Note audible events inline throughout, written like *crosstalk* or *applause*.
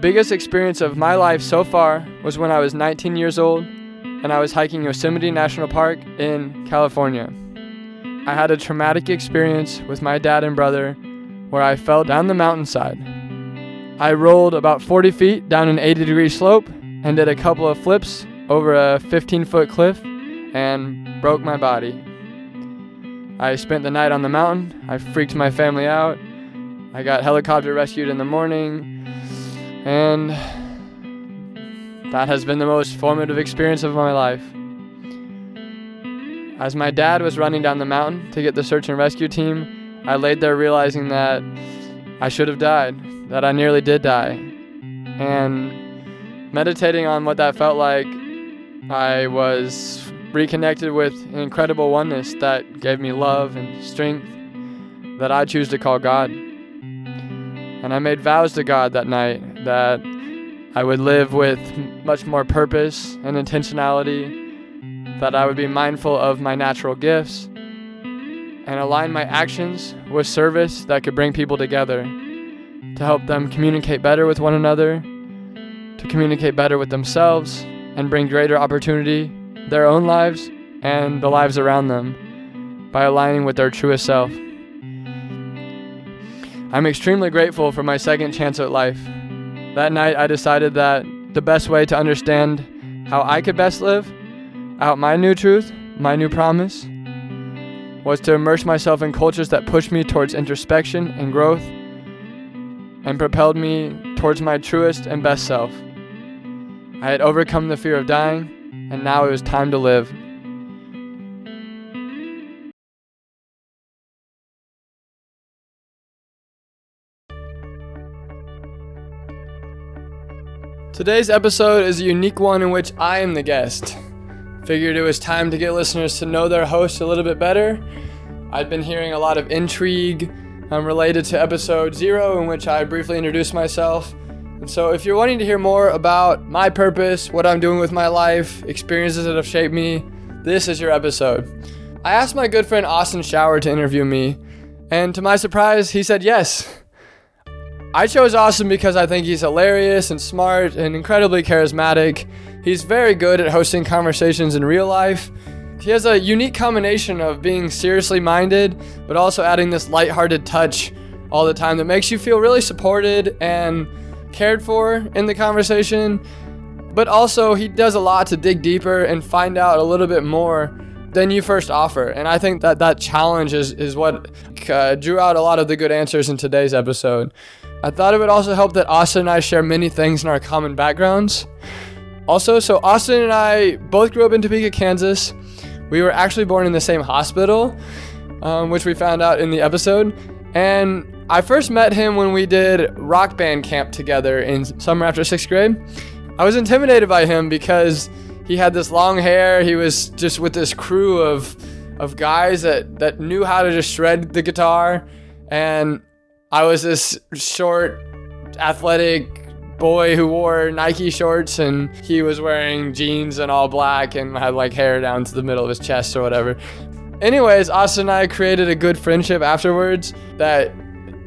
Biggest experience of my life so far was when I was 19 years old and I was hiking Yosemite National Park in California. I had a traumatic experience with my dad and brother where I fell down the mountainside. I rolled about 40 feet down an 80 degree slope and did a couple of flips over a 15 foot cliff and broke my body. I spent the night on the mountain. I freaked my family out. I got helicopter rescued in the morning and that has been the most formative experience of my life. As my dad was running down the mountain to get the search and rescue team, I laid there realizing that I should have died, that I nearly did die. And meditating on what that felt like, I was reconnected with an incredible oneness that gave me love and strength that I choose to call God. And I made vows to God that night that I would live with much more purpose and intentionality, that I would be mindful of my natural gifts, and align my actions with service that could bring people together, to help them communicate better with one another, to communicate better with themselves, and bring greater opportunity their own lives and the lives around them by aligning with their truest self. I'm extremely grateful for my second chance at life. That night, I decided that the best way to understand how I could best live out my new truth, my new promise, was to immerse myself in cultures that pushed me towards introspection and growth and propelled me towards my truest and best self. I had overcome the fear of dying, and now it was time to live. Today's episode is a unique one in which I am the guest. Figured it was time to get listeners to know their host a little bit better. I'd been hearing a lot of intrigue um, related to episode zero, in which I briefly introduced myself. And so, if you're wanting to hear more about my purpose, what I'm doing with my life, experiences that have shaped me, this is your episode. I asked my good friend Austin Schauer to interview me, and to my surprise, he said yes. I chose Austin because I think he's hilarious and smart and incredibly charismatic. He's very good at hosting conversations in real life. He has a unique combination of being seriously minded, but also adding this lighthearted touch all the time that makes you feel really supported and cared for in the conversation. But also, he does a lot to dig deeper and find out a little bit more than you first offer. And I think that that challenge is, is what uh, drew out a lot of the good answers in today's episode. I thought it would also help that Austin and I share many things in our common backgrounds. Also, so Austin and I both grew up in Topeka, Kansas. We were actually born in the same hospital, um, which we found out in the episode. And I first met him when we did rock band camp together in summer after sixth grade. I was intimidated by him because he had this long hair. He was just with this crew of of guys that that knew how to just shred the guitar, and I was this short, athletic boy who wore Nike shorts and he was wearing jeans and all black and had like hair down to the middle of his chest or whatever. Anyways, Austin and I created a good friendship afterwards that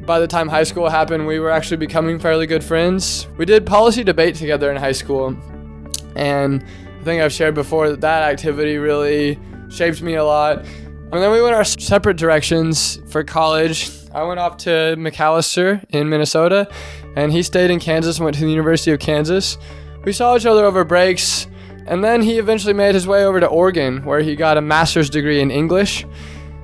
by the time high school happened, we were actually becoming fairly good friends. We did policy debate together in high school. And I think I've shared before that that activity really shaped me a lot. And then we went our separate directions for college. I went off to Macalester in Minnesota, and he stayed in Kansas and went to the University of Kansas. We saw each other over breaks, and then he eventually made his way over to Oregon, where he got a master's degree in English.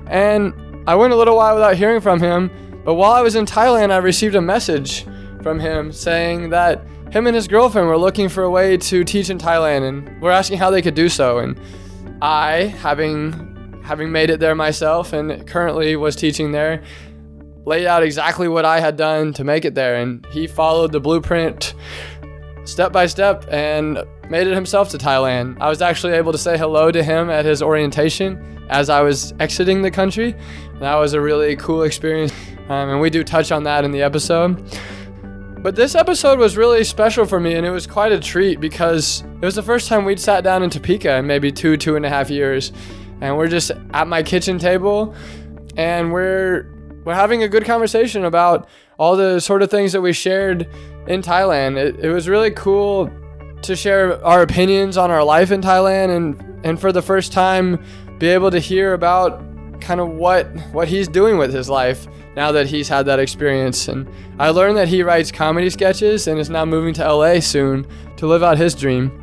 And I went a little while without hearing from him, but while I was in Thailand, I received a message from him saying that him and his girlfriend were looking for a way to teach in Thailand, and were asking how they could do so. And I, having having made it there myself and currently was teaching there, laid out exactly what I had done to make it there. And he followed the blueprint step by step and made it himself to Thailand. I was actually able to say hello to him at his orientation as I was exiting the country. That was a really cool experience. Um, and we do touch on that in the episode. But this episode was really special for me, and it was quite a treat because it was the first time we'd sat down in Topeka in maybe two, two and a half years. And we're just at my kitchen table, and we're we're having a good conversation about all the sort of things that we shared in Thailand. It, it was really cool to share our opinions on our life in Thailand, and and for the first time, be able to hear about kind of what what he's doing with his life now that he's had that experience. And I learned that he writes comedy sketches and is now moving to LA soon to live out his dream.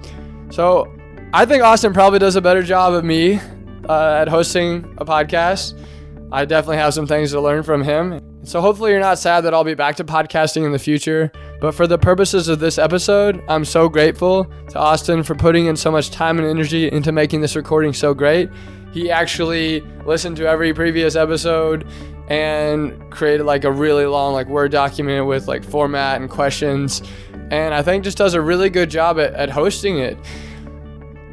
So I think Austin probably does a better job of me uh, at hosting a podcast. I definitely have some things to learn from him. So hopefully you're not sad that I'll be back to podcasting in the future. But for the purposes of this episode, I'm so grateful to Austin for putting in so much time and energy into making this recording so great. He actually listened to every previous episode and created like a really long like word document with like format and questions and i think just does a really good job at, at hosting it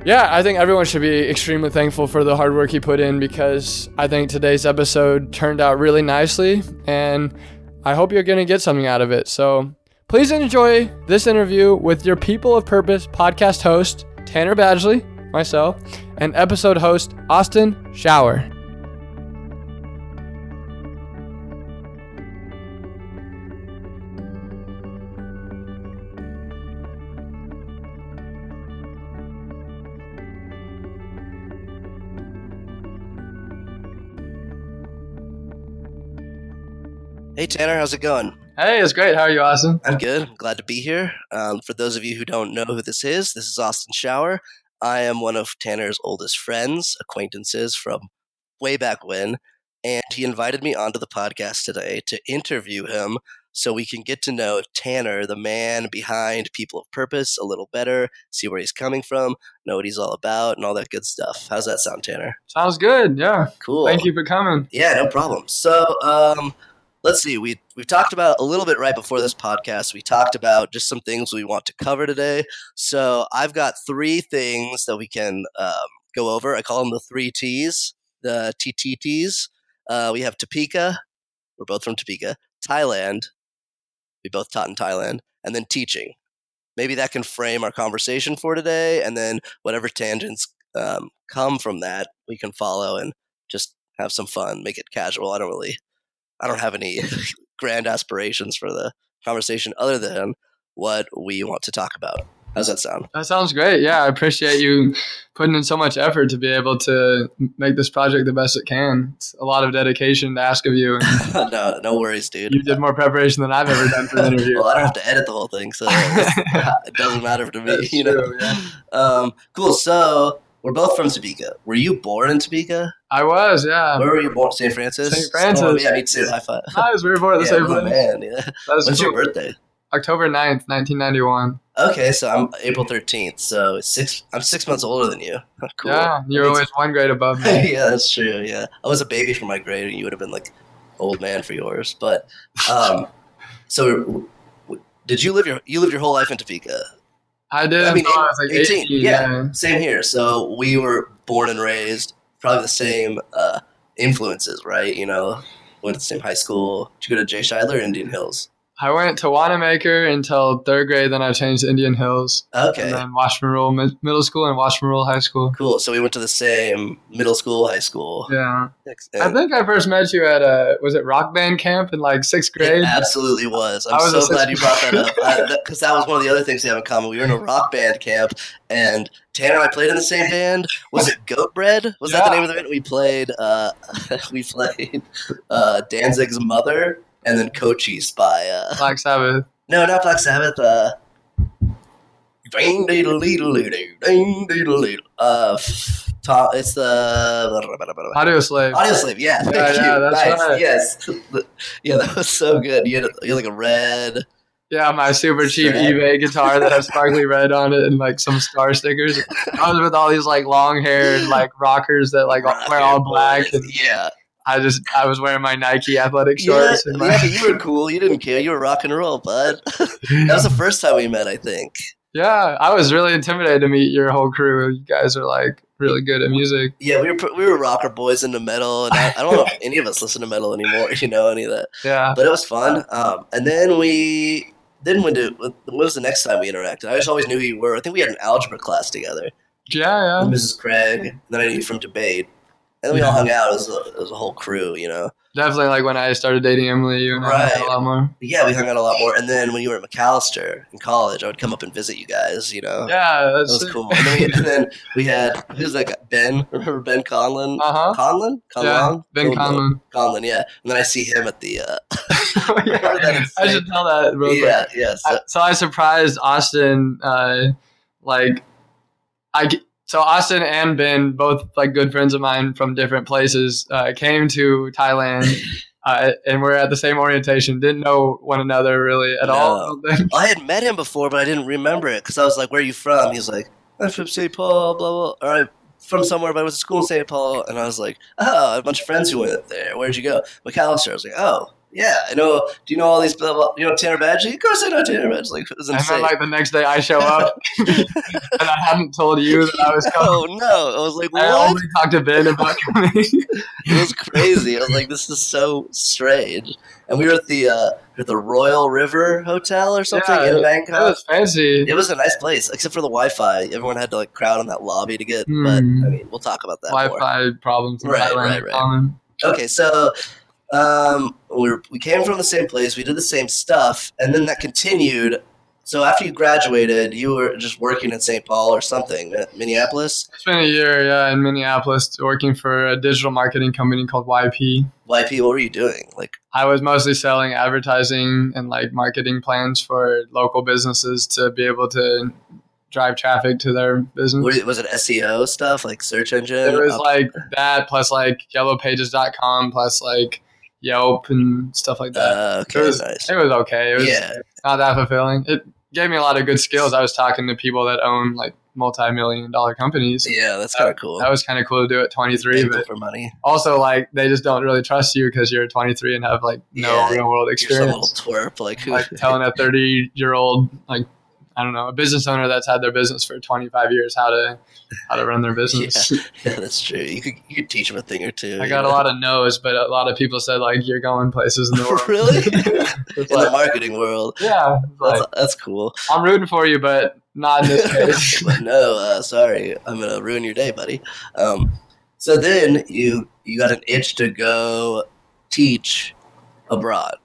yeah i think everyone should be extremely thankful for the hard work he put in because i think today's episode turned out really nicely and i hope you're going to get something out of it. So please enjoy this interview with your people of purpose podcast host tanner badgley myself and episode host austin schauer Hey Tanner, how's it going? Hey, it's great. How are you, Austin? I'm good. I'm glad to be here. Um, for those of you who don't know who this is, this is Austin Schauer. I am one of Tanner's oldest friends, acquaintances from way back when, and he invited me onto the podcast today to interview him so we can get to know Tanner, the man behind People of Purpose, a little better, see where he's coming from, know what he's all about, and all that good stuff. How's that sound, Tanner? Sounds good. Yeah. Cool. Thank you for coming. Yeah, no problem. So, um, let's see. We we talked about a little bit right before this podcast. We talked about just some things we want to cover today. So I've got three things that we can um, go over. I call them the three T's, the TTTs. Uh, we have Topeka. We're both from Topeka. Thailand. We both taught in Thailand, and then teaching. Maybe that can frame our conversation for today, and then whatever tangents um, come from that, we can follow and just have some fun, make it casual. I don't really I don't have any *laughs* grand aspirations for the conversation other than what we want to talk about. How's that sound? That sounds great. Yeah, I appreciate you putting in so much effort to be able to make this project the best it can. It's a lot of dedication to ask of you. *laughs* no, no worries, dude. You did more preparation than I've ever done for an interview. *laughs* well, I don't have to edit the whole thing, so it doesn't matter to me. you know. True, yeah. um, cool. So we're both from Topeka. Were you born in Topeka? I was, yeah. Where were you born? St. Francis? St. Francis. Oh, yeah, me too. High five. Nice. We were born at the yeah, same oh, place. man, yeah. When's cool. your birthday? October 9th, 1991. Okay, so I'm April 13th. So six. I'm six months older than you. *laughs* Cool. Yeah, you're always one grade above me. *laughs* yeah, that's true. Yeah, I was a baby for my grade, and you would have been like old man for yours. But um, *laughs* so did you live your you lived your whole life in Topeka? I did. I mean, I was like 18. 18 yeah, yeah, same here. So we were born and raised probably the same uh, influences, right? You know, went to the same high school. Did you go to Jay Shideler Indian Hills? I went to Wanamaker until third grade, then I changed to Indian Hills. Okay. And then Washburn Rural Middle School and Washburn Rural High School. Cool. So we went to the same middle school, high school. Yeah. And I think I first met you at a was it rock band camp in like sixth grade? It absolutely was. I'm was so glad you brought that up because that, was one of the other things we have in common. We were in a rock band camp, and Tanner and I played in the same band. Was it Goat Bread? Was that the name of the band? We played. Uh, *laughs* we played uh, Danzig's Mother, and then Cochise by. Uh, Black Sabbath. no, not Black Sabbath. Uh, ding diddle diddle diddle, ding diddle diddle. Uh, it's the Audio Slave. Audioslave, yeah. Thank Yeah, you. yeah, that's nice. right. Yes. yeah, that was so good. You had, you had like a red. Yeah, my super cheap Strap. eBay guitar that has sparkly red on it and like some star stickers. I was with all these like long haired like rockers that like wear all black and Yeah. I just I was wearing my Nike athletic shorts. and my, yeah, but you were cool. You didn't care. You were rock and roll, bud. *laughs* that was the *laughs* first time we met, I think. yeah, I was really intimidated to meet your whole crew. You guys are like really good at music. Yeah, we were pr- we were rocker boys into metal, and I, I don't know if any of us listen to metal anymore. *laughs* You know any of that? Yeah. But it was fun. Um, and then we then when did when was the next time we interacted? I just always knew who you were. I think we had an algebra class together. Yeah, yeah. Mrs. Craig. And then I knew you from debate. And then we all hung out as a, as a whole crew, you know. Definitely like when I started dating Emily, you and I had Right. a lot more. Yeah, we hung out a lot more. And then when you were at Macalester in college, I would come up and visit you guys, you know. Yeah, That that's was cool. And then, we, and then *laughs* we had who's that guy? Ben. Remember Ben Conlon? Uh huh. Conlon? Yeah, Conlon? Ben Conlon. Conlon. Conlon, yeah. And then I see him at the. Uh, *laughs* *laughs* yeah, I should tell that real quick. yeah, yeah. So, I, so I surprised Austin, uh, like, I so Austin and Ben, both like good friends of mine from different places, uh, came to Thailand, *laughs* uh, and we're at the same orientation. Didn't know one another really at all. I don't think. I had met him before, but I didn't remember it because I was like, "Where are you from?" He's like, "I'm from St. Paul, blah blah." Or I'm from somewhere, but I was at school in St. Paul, and I was like, "Oh, I have a bunch of friends who went there. Where'd you go?" Macalester. I was like, "Oh, yeah, I know. Do you know all these? Blah, blah, you know Tanner Badgley? Of course, I know Tanner Badgley. Like, And then like the next day, I show up, *laughs* and I hadn't told you that I was coming. oh no! I was like, I what? only talked to Ben about *laughs* coming. It was crazy. I was like, this is so strange. And we were at the uh, at the Royal River Hotel or something Yeah, in Bangkok. It was fancy. It was a nice place, except for the Wi-Fi. Everyone had to like crowd in that lobby to get. But I Hmm. mean, we'll talk about that. Wi-Fi problems in Right, Thailand right, right. Okay, so um, we were, we came from the same place. We did the same stuff, and then that continued. So after you graduated, you were just working in St. Paul or something, Minneapolis. It's been a year, yeah, in Minneapolis, working for a digital marketing company called YP. YP, what were you doing? Like, I was mostly selling advertising and like marketing plans for local businesses to be able to drive traffic to their business. was it SEO stuff, like search engine? It was like that, plus like yellowpages.com, plus like Yelp and stuff like that. uh, it, was, nice. it was okay. It was Yeah, not that fulfilling. It gave me a lot of good skills. I was talking to people that own like multi-million dollar companies. yeah, that's kind of cool. That was kind of cool to do at 23, Thankful but for money. also like they just don't really trust you because you're 23 and have like no Yeah, real world experience. You're some little twerp, like? Like telling a 30 year old like I don't know a business owner that's had their business for 25 years how to how to run their *laughs* business. yeah, that's true. You could you could teach them a thing or two. I got a lot of no's, but a lot of people said like you're going places in the world. *laughs* really *laughs* in the marketing world. yeah, it's That's, like, that's cool. I'm rooting for you, but not in this case. no, uh, sorry, I'm gonna ruin your day, buddy. Um, so then you you got an itch to go teach abroad.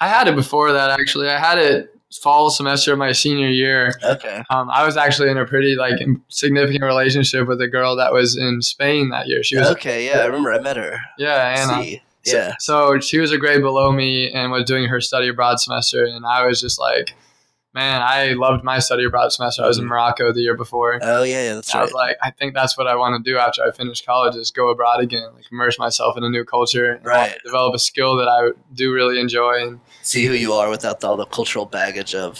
I had it before that actually. I had it fall semester of my senior year. Okay. Um, I was actually in a pretty like significant relationship with a girl that was in Spain that year. She was Okay. Yeah, I remember. I met her. yeah, Anna. See. So- Yeah. So, she was a grade below me and was doing her study abroad semester, and I was just like, man, I loved my study abroad semester. I was in Mhm. Morocco the year before. Oh yeah, yeah, that's I right. was like, I think that's what I want to do after I finish college is go abroad again, like immerse myself in a new culture, and Right. Develop a skill that I do really enjoy. And See who you are without all the cultural baggage of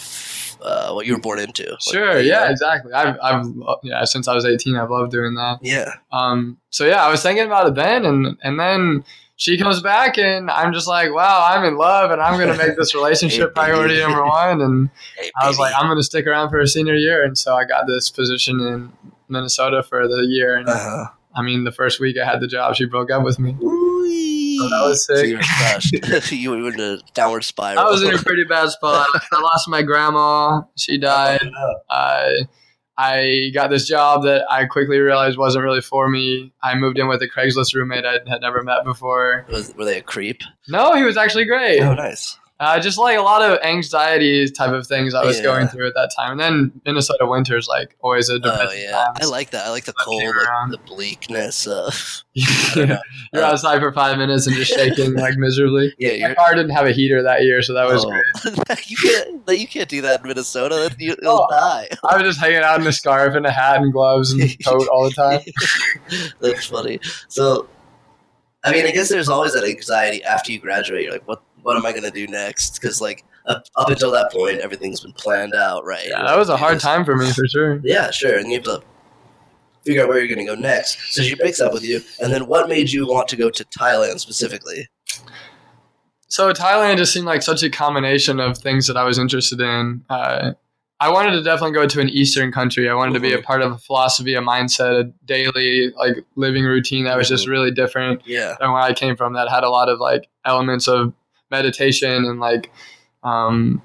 uh, what you were born into. Sure, you yeah, know? exactly. I've, I've, yeah, since I was 18, I've loved doing that. Yeah. Um, so yeah, I was thinking about it then, and and then she comes back, and I'm just like, wow, I'm in love, and I'm gonna make this *laughs* relationship priority number one. And Hey, I was like. I'm gonna stick around for a senior year, and so I got this position in Minnesota for the year. And uh-huh. I mean, the first week I had the job, she broke up with me. So that was sick. crushed. *laughs* *laughs* you were in a downward spiral. I was in a pretty bad spot. I lost my grandma; she died. I I got this job that I quickly realized wasn't really for me. I moved in with a Craigslist roommate I had never met before. Was, were they a creep? No, he was actually great. Oh, nice. Uh, just like a lot of anxiety type of things I was Yeah. going through at that time. And then Minnesota winter's like always a Oh yeah, time. I like that. I like the cold, like, the bleakness. *laughs* Of, *laughs* You're outside for five minutes and just shaking like *laughs* miserably. yeah, My car didn't have a heater that year, so that was oh. great. you can't. You can't do that in Minnesota. You, you'll Oh. die. I was just hanging out in a scarf and a hat and gloves and coat all the time. That's funny. So, I mean, I guess there's always that anxiety after you graduate. You're like, what? What am I gonna do next? Because like up, up until that point, everything's been planned out, right? Yeah, that was a hard time for me for sure. Yeah, sure. And you have to figure out where you're going to go next. So she breaks up with you, and then what made you want to go to Thailand specifically? So Thailand just seemed like such a combination of things that I was interested in. Uh, I wanted to definitely go to an Eastern country. I wanted to be a Mhm. part of a philosophy, a mindset, a daily like living routine that was just really different Yeah. than where I came from. That had a lot of like elements of meditation and like um,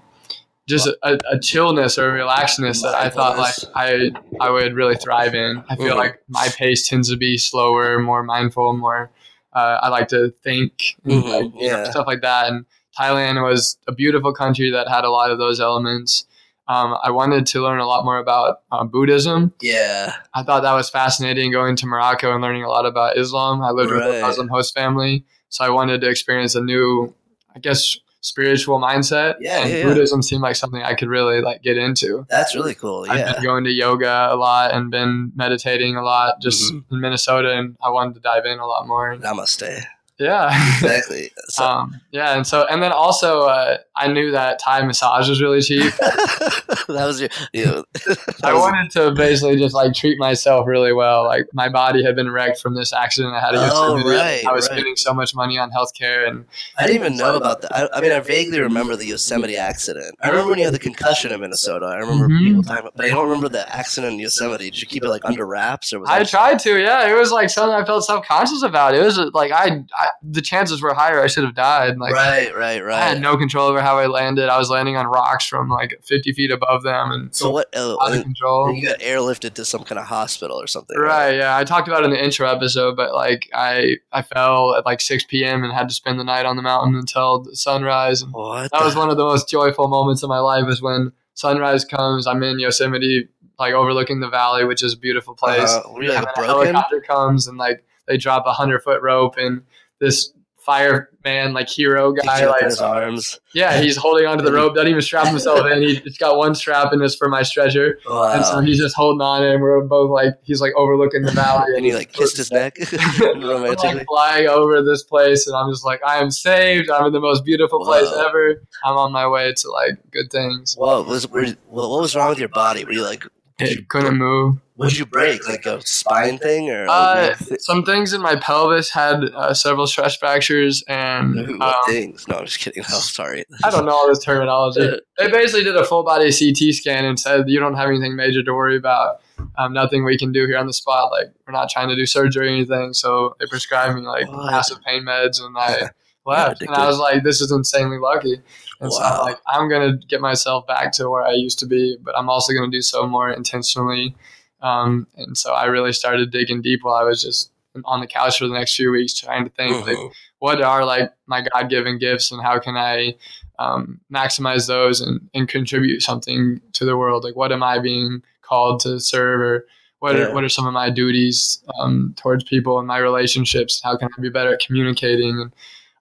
just a, a chillness or a relaxedness that I thought like I I would really thrive in. I feel Mhm. like my pace tends to be slower, more mindful, more. Uh, I like to think and Mhm, like, you know, stuff like that. And Thailand was a beautiful country that had a lot of those elements. Um, I wanted to learn a lot more about uh, Buddhism. Yeah. I thought that was fascinating going to Morocco and learning a lot about Islam. I lived with a Muslim host family, so I wanted to experience a new, I guess, spiritual mindset. Yeah, and yeah, yeah. Buddhism seemed like something I could really like get into. That's really cool. I've Yeah. been going to yoga a lot and been meditating a lot just Mm-hmm. in Minnesota, and I wanted to dive in a lot more. Namaste. Yeah. Exactly. *laughs* So, um, yeah, and so and then also uh, I knew that Thai massage was really cheap. *laughs* that was your. You know, that I wanted to basically just like treat myself really well. Like my body had been wrecked from this accident I had at Oh, Yosemite. right, I was right. spending so much money on healthcare, and I didn't even know about that. I, I mean, I vaguely remember the Yosemite accident. I remember when you had the concussion in Minnesota. I remember Mhm. people talking about, but I don't remember the accident in Yosemite. Did you keep it like under wraps, or was I tried to. Yeah, it was like something I felt self conscious about. It was like I, I the chances were higher I should have died. Like right, right, right? I had no control over how I landed. I was landing on rocks from like 50 feet above them and so what? Uh, out of control. you got airlifted to some kind of hospital or something, Right, yeah. I talked about it in the intro episode, but like I I fell at like 6 p.m. and had to spend the night on the mountain until the sunrise. And What? that was one of the most joyful moments of my life is when sunrise comes. I'm in Yosemite, like overlooking the valley, which is a beautiful place. Uh, were like and a broken? helicopter comes and like they drop a hundred foot rope and this fireman like hero guy like his arms. yeah he's holding onto the rope. Doesn't even strap himself in. He's just got one strap and it's for my stretcher. Wow. and so he's just holding on and we're both like he's like overlooking the valley. And he like kissed his neck. *laughs* *laughs* I'm romantically. like flying over this place and I'm just like I am saved. I'm in the most beautiful place ever. I'm on my way to like good things. What was what what was wrong with your body? Were you like, it couldn't move what did you break? Like a spine thing or? Uh, some things in my pelvis had uh, several stress fractures and what um, things? No, I'm just kidding. *laughs* No, sorry. I don't know all this terminology. *laughs* They basically did a full body CT scan and said you don't have anything major to worry about. Um, nothing we can do here on the spot. Like we're not trying to do surgery or anything. So they prescribed me like What? massive pain meds, and I *laughs* left. And. I was like, this is insanely lucky. And so I'm like, I'm gonna get myself back to where I used to be, but I'm also gonna do so more intentionally. Um, and so I really started digging deep while I was just on the couch for the next few weeks, trying to think like Mhm. what are like my God given gifts and how can I um, maximize those and, and contribute something to the world? Like, what am I being called to serve or what, Yeah. are, what are some of my duties um, towards people and my relationships? How can I be better at communicating and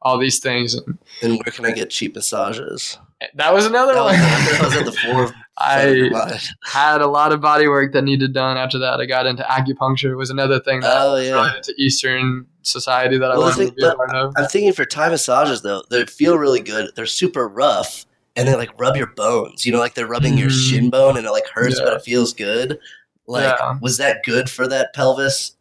all these things? And And where can I get cheap massages? that was another That was, one. that was at the floor. I *laughs* had a lot of body work that needed done after that. I got into acupuncture it was another thing that Oh, yeah. related to Eastern society that I Well, the wanted to be a part of. I'm thinking for Thai massages though, they feel really good. They're super rough, and they like rub your bones. You know, like they're rubbing your Mm. shin bone, and it like hurts, Yeah. but it feels good. Like, Yeah. was that good for that pelvis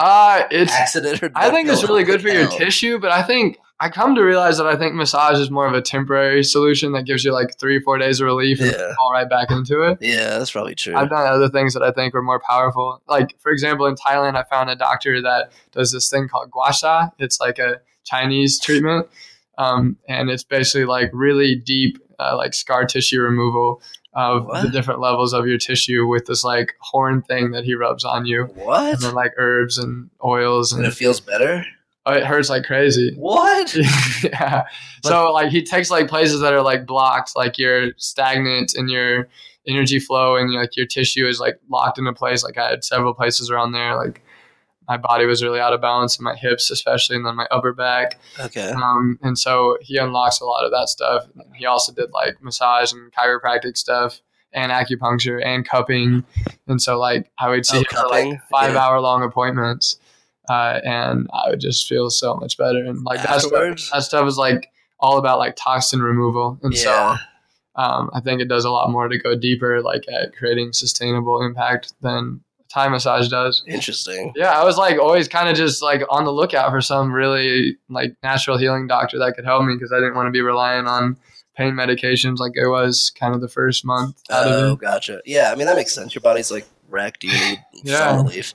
Uh, it's accident? Or I think it's really good for your hell? tissue, but I think I come to realize that I think massage is more of a temporary solution that gives you like three, four days of relief and Yeah. fall right back into it. Yeah, that's probably true. I've done other things that I think are more powerful. Like, for example, in Thailand, I found a doctor that does this thing called gua sha. It's like a Chinese treatment. Um, and it's basically like really deep, uh, like scar tissue removal of the different levels of your tissue with this like horn thing that he rubs on you. what? And then like herbs and oils And and it feels better. oh, it hurts like crazy. *laughs* What? yeah. so like he takes like places that are like blocked, like you're stagnant and your energy flow and like your tissue is like locked into place. Like I had several places around there. Like my body was really out of balance in my hips, especially, and then my upper back. Okay. Um, and so he unlocks a lot of that stuff. He also did like massage and chiropractic stuff and acupuncture and cupping. And so like I would see Oh, him for like five Yeah. hour long appointments. Uh, and I would just feel so much better. And like that stuff, that stuff is like all about like toxin removal. And so um, I think it does a lot more to go deeper, like at creating sustainable impact than Thai massage does. Interesting. Yeah, I was like always kind of just like on the lookout for some really like natural healing doctor that could help me because I didn't want to be relying on pain medications like I was kind of the first month out Oh, it. gotcha. Yeah, I mean that makes sense. Your body's like wrecked. You need *laughs* Yeah. some relief.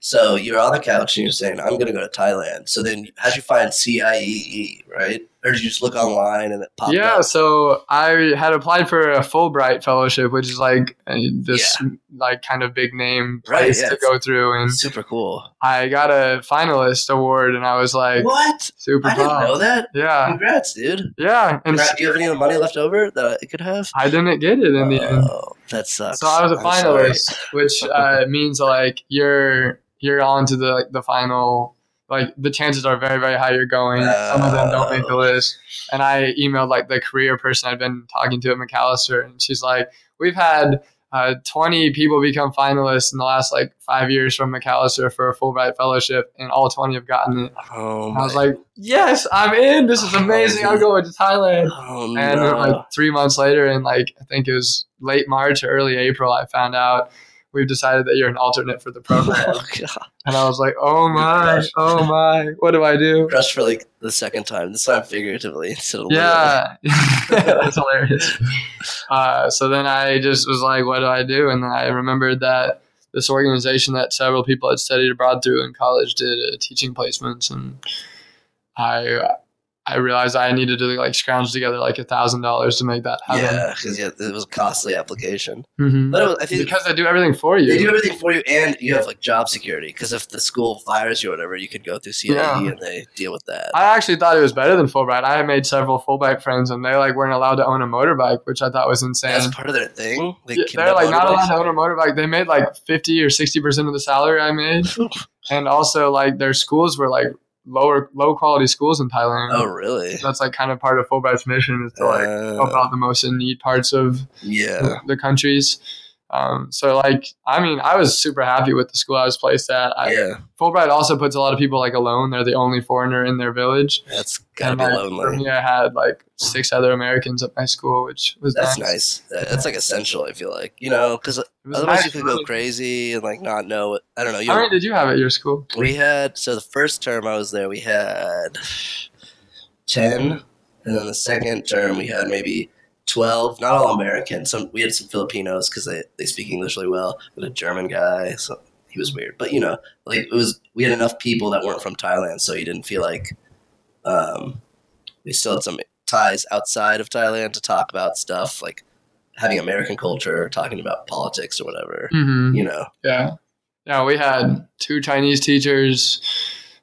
So you're on the couch and you're saying, "I'm going to go to Thailand." So then, how'd you find CIEE? Right? Or did you just look online and it popped up. Yeah, up? so I had applied for a Fulbright fellowship, which is like a, this like kind of big name Right, place yeah, to go through, and Super cool. I got a finalist award, and I was like What? super I didn't pumped. know that. Yeah, Congrats, dude. yeah, and Congrats. Do you have any of the money left over that I could have? I didn't get it in the end. Oh, that sucks. So I was a I'm sorry. finalist, which uh, means like you're you're on to the like the final. Like the chances are very very high you're going. Some of them don't make the list. And I emailed like the career person I'd been talking to at Macalester, and she's like, "We've had uh, 20 people become finalists in the last like five years from Macalester for a Fulbright fellowship, and all 20 have gotten it." Oh, I was like, "Yes, I'm in. This is amazing. I'm going to Thailand." oh And no. then, like three months later, in like I think it was late March or early April, I found out we've decided that you're an alternate for the program. *laughs* oh and I was like, oh my, oh my, what do I do? Crushed for like the second time. This time figuratively instead of. Yeah, *laughs* that's *laughs* hilarious. Uh, so then I just was like, what do I do? And then I remembered that this organization that several people had studied abroad through in college did uh, teaching placements, and I I realized I needed to like scrounge together like a thousand dollars to make that happen. Yeah, because yeah, it was a costly application. Mhm. But was, I think because they do everything for you. they do everything for you, and you have like job security. Because if the school fires you or whatever, you could go through CIE Yeah. and they deal with that. I actually thought it was better than Fulbright. I had made several Fulbright friends, and they like weren't allowed to own a motorbike, which I thought was insane. That's part of their thing. They yeah, they're like not allowed to own a motorbike. They made like fifty or sixty percent of the salary I made, *laughs* and also like their schools were like lower, low quality schools in Thailand. Oh, really? That's like kind of part of Fulbright's mission is to like help Uh, out the most in need parts of yeah. the countries. Um, so like, I mean, I was super happy with the school I was placed at. I, Yeah. Fulbright also puts a lot of people like alone. They're the only foreigner in their village. That's gotta And, be like, lonely. For me, I had like six other Americans at my school, which was That's nice. nice. That's like essential. I feel like you know, because otherwise nice, you could go crazy and like not know what. I don't know. You How many did you have at your school? we had so the first term I was there, we had ten, and then the second term we had maybe twelve. Not all American. Some we had some Filipinos because they they speak English really well. but a German guy, so he was weird. But you know, like it was we had enough people that weren't from Thailand, so you didn't feel like um, we still had some ties outside of Thailand to talk about stuff like having American culture, talking about politics or whatever. Mm-hmm. You know, Yeah. Yeah, we had two Chinese teachers,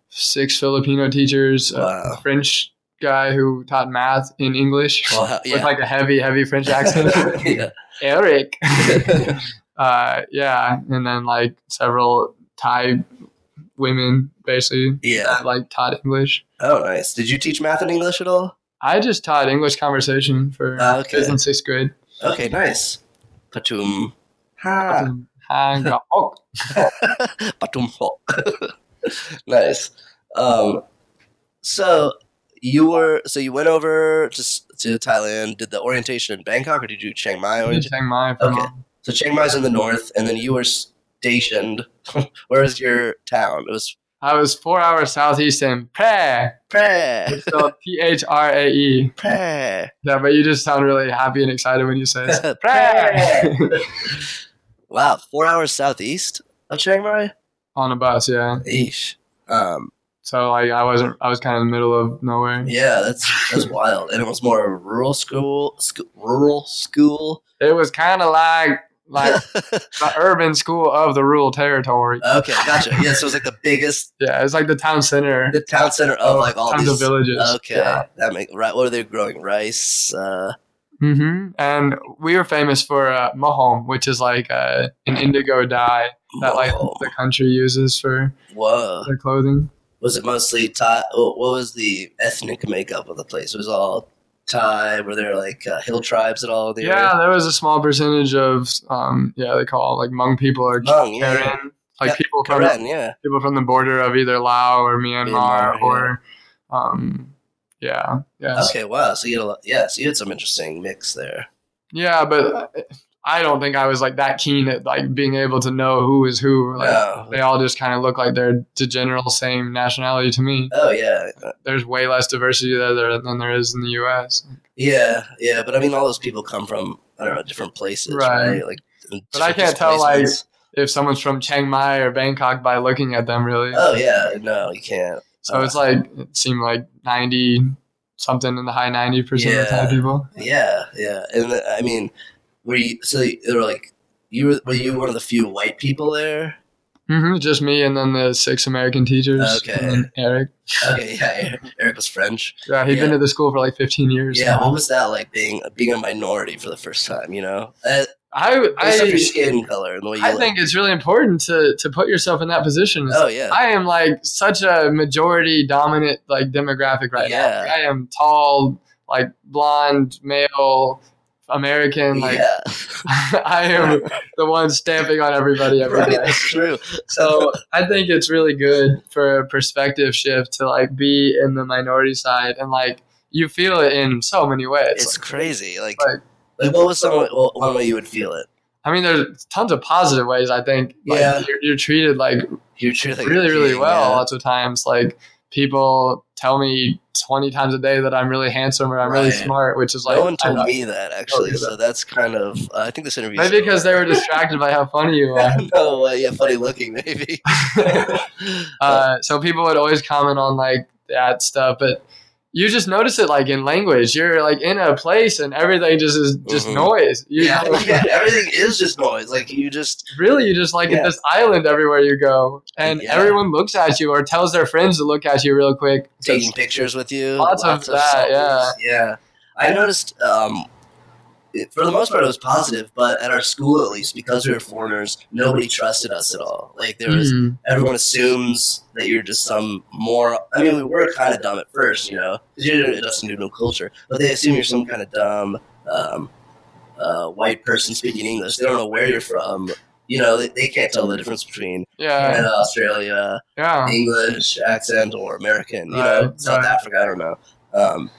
six Filipino teachers, Wow. a French guy who taught math in English well, how- with like a heavy, heavy French accent. *laughs* yeah. *laughs* Eric. *laughs* uh, yeah, and then like several Thai women basically Yeah. like taught English. Oh, nice. Did you teach math and English at all? I just taught English conversation for Ah, okay. fifth and sixth grade. Okay, nice. Patum. Ha. Oh, Patum nice. Um, so you were so you went over to to Thailand. Did the orientation in Bangkok or did you do Chiang Mai? Orientation? Chiang Mai. Okay. So Chiang Mai's in the north, and then you were stationed. *laughs* Where is your town? It was I was four hours southeast in Phrae. Phrae. It's spelled *laughs* P H R A E. Phrae. Yeah, but you just sound really happy and excited when you say it. *laughs* Phrae. wow, four hours southeast of Chiang Mai. On a bus, yeah. Eesh. Um, So like I wasn't I was kind of in the middle of nowhere. yeah, that's that's wild. And it was more of a rural school, sc- rural school. It was kind of like like *laughs* the urban school of the rural territory. okay, gotcha. Yeah, so it was like the biggest, Yeah, it's like the town center. the town center of like all these of villages. Okay, Yeah. that make right. What are they growing? Rice. Uh, hmm And we were famous for uh, mohom, which is like uh, an indigo dye that like the country uses for whoa. their clothing. Was it mostly Thai? What was the ethnic makeup of the place? It was all Thai. Were there like uh, hill tribes at all? the Yeah, area? there was a small percentage of um, yeah, they call it, like Hmong people or Hmong, yeah, yeah. Karen, like Yeah, people from Karen, yeah. people from the border of either Lao or Myanmar, Myanmar, or um, yeah, yeah, Okay, wow. So you had a lot. Yeah, so you had some interesting mix there. yeah. But I don't think I was like that keen at like being able to know who is who. Like No. they all just kind of look like they're the general same nationality to me. Oh yeah, There's way less diversity there than there is in the U.S. yeah, yeah. But I mean, all those people come from I don't know different places, Right. right? Like, But I can't tell, like. If someone's from Chiang Mai or Bangkok by looking at them, really. Oh yeah, no, you can't. so it's like it seemed like ninety something in the high ninety percent of the Yeah. Thai people. Yeah, yeah, and the- I mean, were you so they were like you were were you one of the few white people there? Mm-hmm, Just me and then the six American teachers. Okay. And then Eric. Okay, yeah, Eric was French. Yeah, he'd been Yeah. to the school for like 15 years. Yeah, now. what was that like being being a minority for the first time? You know, uh, I, off your I, skin color and the way you I look. think it's really important to, to put yourself in that position. Oh yeah, I am like such a majority dominant like demographic right now. Yeah. Like, I am tall, like blonde, male, American. Like yeah, *laughs* I am the one stamping on everybody every right. day. That's true. So I think it's really good for a perspective shift to like be in the minority side and like you feel it in so many ways. It's crazy. Like, Like- like what was some well, one way um, you would feel it? I mean, there's tons of positive ways. I think. Like, Yeah. you're, you're treated like You're treated like really, really well. yeah. Lots of times, like people tell me twenty times a day that I'm really handsome or I'm really smart, which is like no one told me that actually, Okay. so that's kind of. Uh, I think this interview. Maybe because they were distracted by how funny you *laughs* are. no, uh, yeah, funny looking maybe. *laughs* uh, so people would always comment on like that stuff, but you just notice it like in language. You're like in a place and everything just is just Mhm. noise. You yeah, yeah, everything is just noise. Like you just really you just like Yeah. at this island everywhere you go, and Yeah. everyone looks at you or tells their friends to look at you real quick. taking pictures with you. Lots of that, yeah. yeah. I noticed. Um, it- for the most part, it was positive, but at our school, at least, because we were foreigners, nobody trusted us at all. Like there was, Mhm. everyone assumes that you're just some more. I mean, we were kind of dumb at first, you know, because you're adjusting to a new culture, but they assume you're some kind of dumb um, uh, white person speaking English. They don't know where you're from. You know, they, they can't tell the difference between Yeah, Canada, Australia, yeah. English accent or American, you Right, know, South right. Africa, I don't know. Um,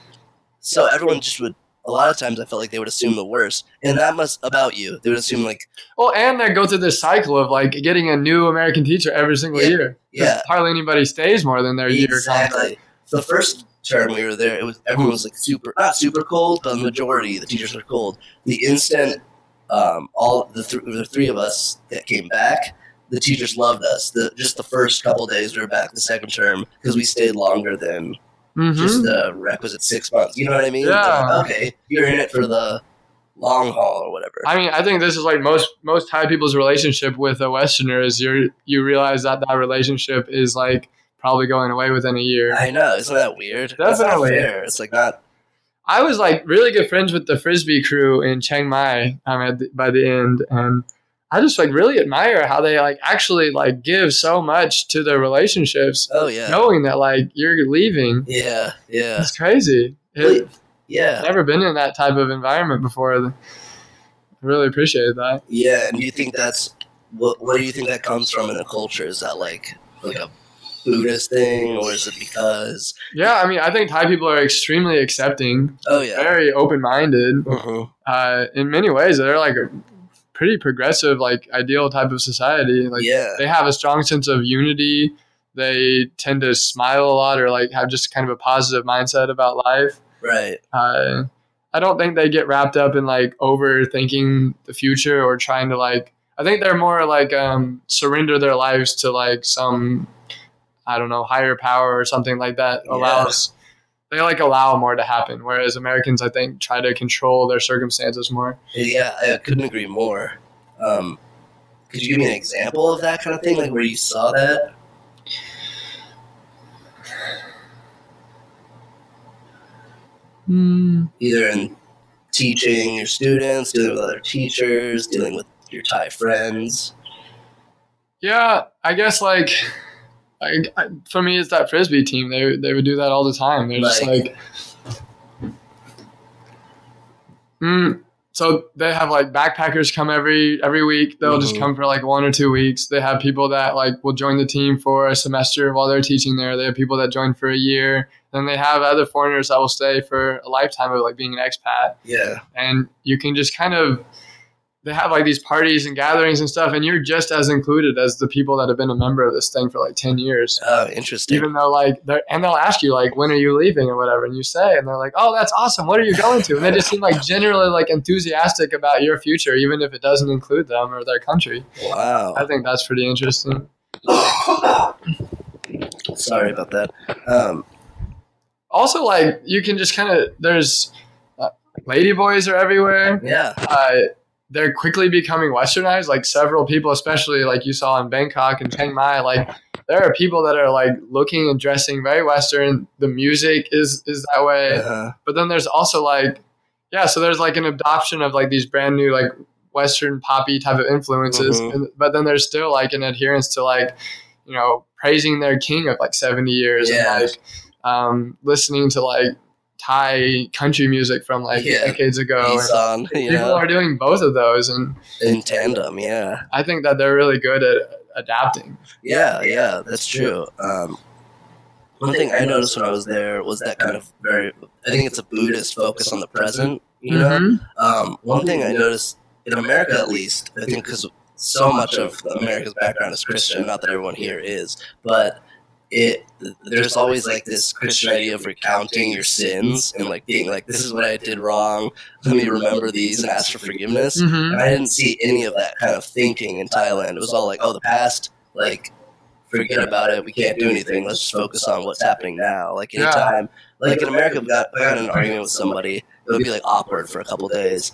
so everyone just would, a lot of times I felt like they would assume the worst. And that must, about you, they would assume like, Well, and they go through this cycle of like getting a new American teacher every single Yeah, year. yeah. hardly anybody stays more than their year exactly. The first term we were there, it was everyone was like super, not super cold, but the majority, the teachers were cold. The instant, um, all the, th- the three of us that came back, the teachers loved us. The just the first couple days we were back the second term because we stayed longer than Mhm. just the requisite six months. You know what I mean? Yeah. like, okay, you're in it for the long haul or whatever. I mean, I think this is like most most Thai people's relationship with a Westerner is you you realize that that relationship is like probably going away within a year. I know, isn't that weird? That's not Definitely. fair. It's like not. I was like really good friends with the frisbee crew in Chiang Mai um, at the, by the end, and I just like really admire how they like actually like give so much to their relationships, Oh yeah, knowing that like you're leaving. yeah, yeah, It's crazy. It, yeah, never been in that type of environment before. I really appreciate that. yeah. And do you think that's what? What do you think that comes from in a culture? Is that like like a Buddhist thing, or is it because? Yeah, I mean, I think Thai people are extremely accepting, Oh yeah. very open minded. Mhm. Uh, in many ways, they're like pretty progressive, like ideal type of society. Like yeah. they have a strong sense of unity. They tend to smile a lot, or like have just kind of a positive mindset about life. Right. Uh, I don't think they get wrapped up in like overthinking the future or trying to like. I think they're more like um, surrender their lives to like some, I don't know, higher power or something like that Yeah. allows. They like allow more to happen, whereas Americans, I think, try to control their circumstances more. Yeah, I couldn't agree more. Um, could you give me an example of that kind of thing, like where you saw that? either in teaching your students, dealing with other teachers, dealing with your Thai friends. Yeah, I guess like, like I- for me, it's that frisbee team. They they would do that all the time. They're just Like- like, mm, so they have like backpackers come every every week. They'll just Mhm. come for like one or two weeks. They have people that like will join the team for a semester while they're teaching there. They have people that join for a year. Then they have other foreigners that will stay for a lifetime of like being an expat Yeah, and you can just kind of they have like these parties and gatherings and stuff, and you're just as included as the people that have been a member of this thing for like ten years. Oh, interesting. Even though like they're and they'll ask you like when are you leaving or whatever, and you say, and they're like, oh, that's awesome. What are you going to? And they just seem like generally like enthusiastic about your future, even if it doesn't include them or their country. wow. I think that's pretty interesting. Sorry about that. Um, Also, like you can just kind of there's uh, ladyboys are everywhere. yeah. uh, they're quickly becoming westernized. Like several people, especially like you saw in Bangkok and Chiang Mai, like there are people that are like looking and dressing very Western. The music is is that way, Uh-huh. but then there's also like, yeah, so there's like an adoption of like these brand new like Western poppy type of influences, Mhm. and, but then there's still like an adherence to like, you know, praising their king of like 70 years Yeah. and like um, listening to like Thai country music from like Yeah. decades ago. He's and- on, people are doing both of those and in tandem. Yeah. i think that they're really good at adapting Yeah, yeah, that's true. Um, one thing I noticed when I was there was that kind of very, I think it's a Buddhist focus on the present, you know? Mhm. Um, one thing I noticed in America, at least, I think because so much of America's background is Christian, not that everyone here is, but it there's always like this Christian idea of recounting your sins and like being like, this is what I did wrong. Let me remember these and ask for forgiveness. Mhm. And I didn't see any of that kind of thinking in Thailand. It was all like, oh, the past, like, forget about it. We can't do anything. Let's just focus on what's happening now. Like, Yeah. anytime, like in America, we got, I got in an argument with somebody, it would be like awkward for a couple days.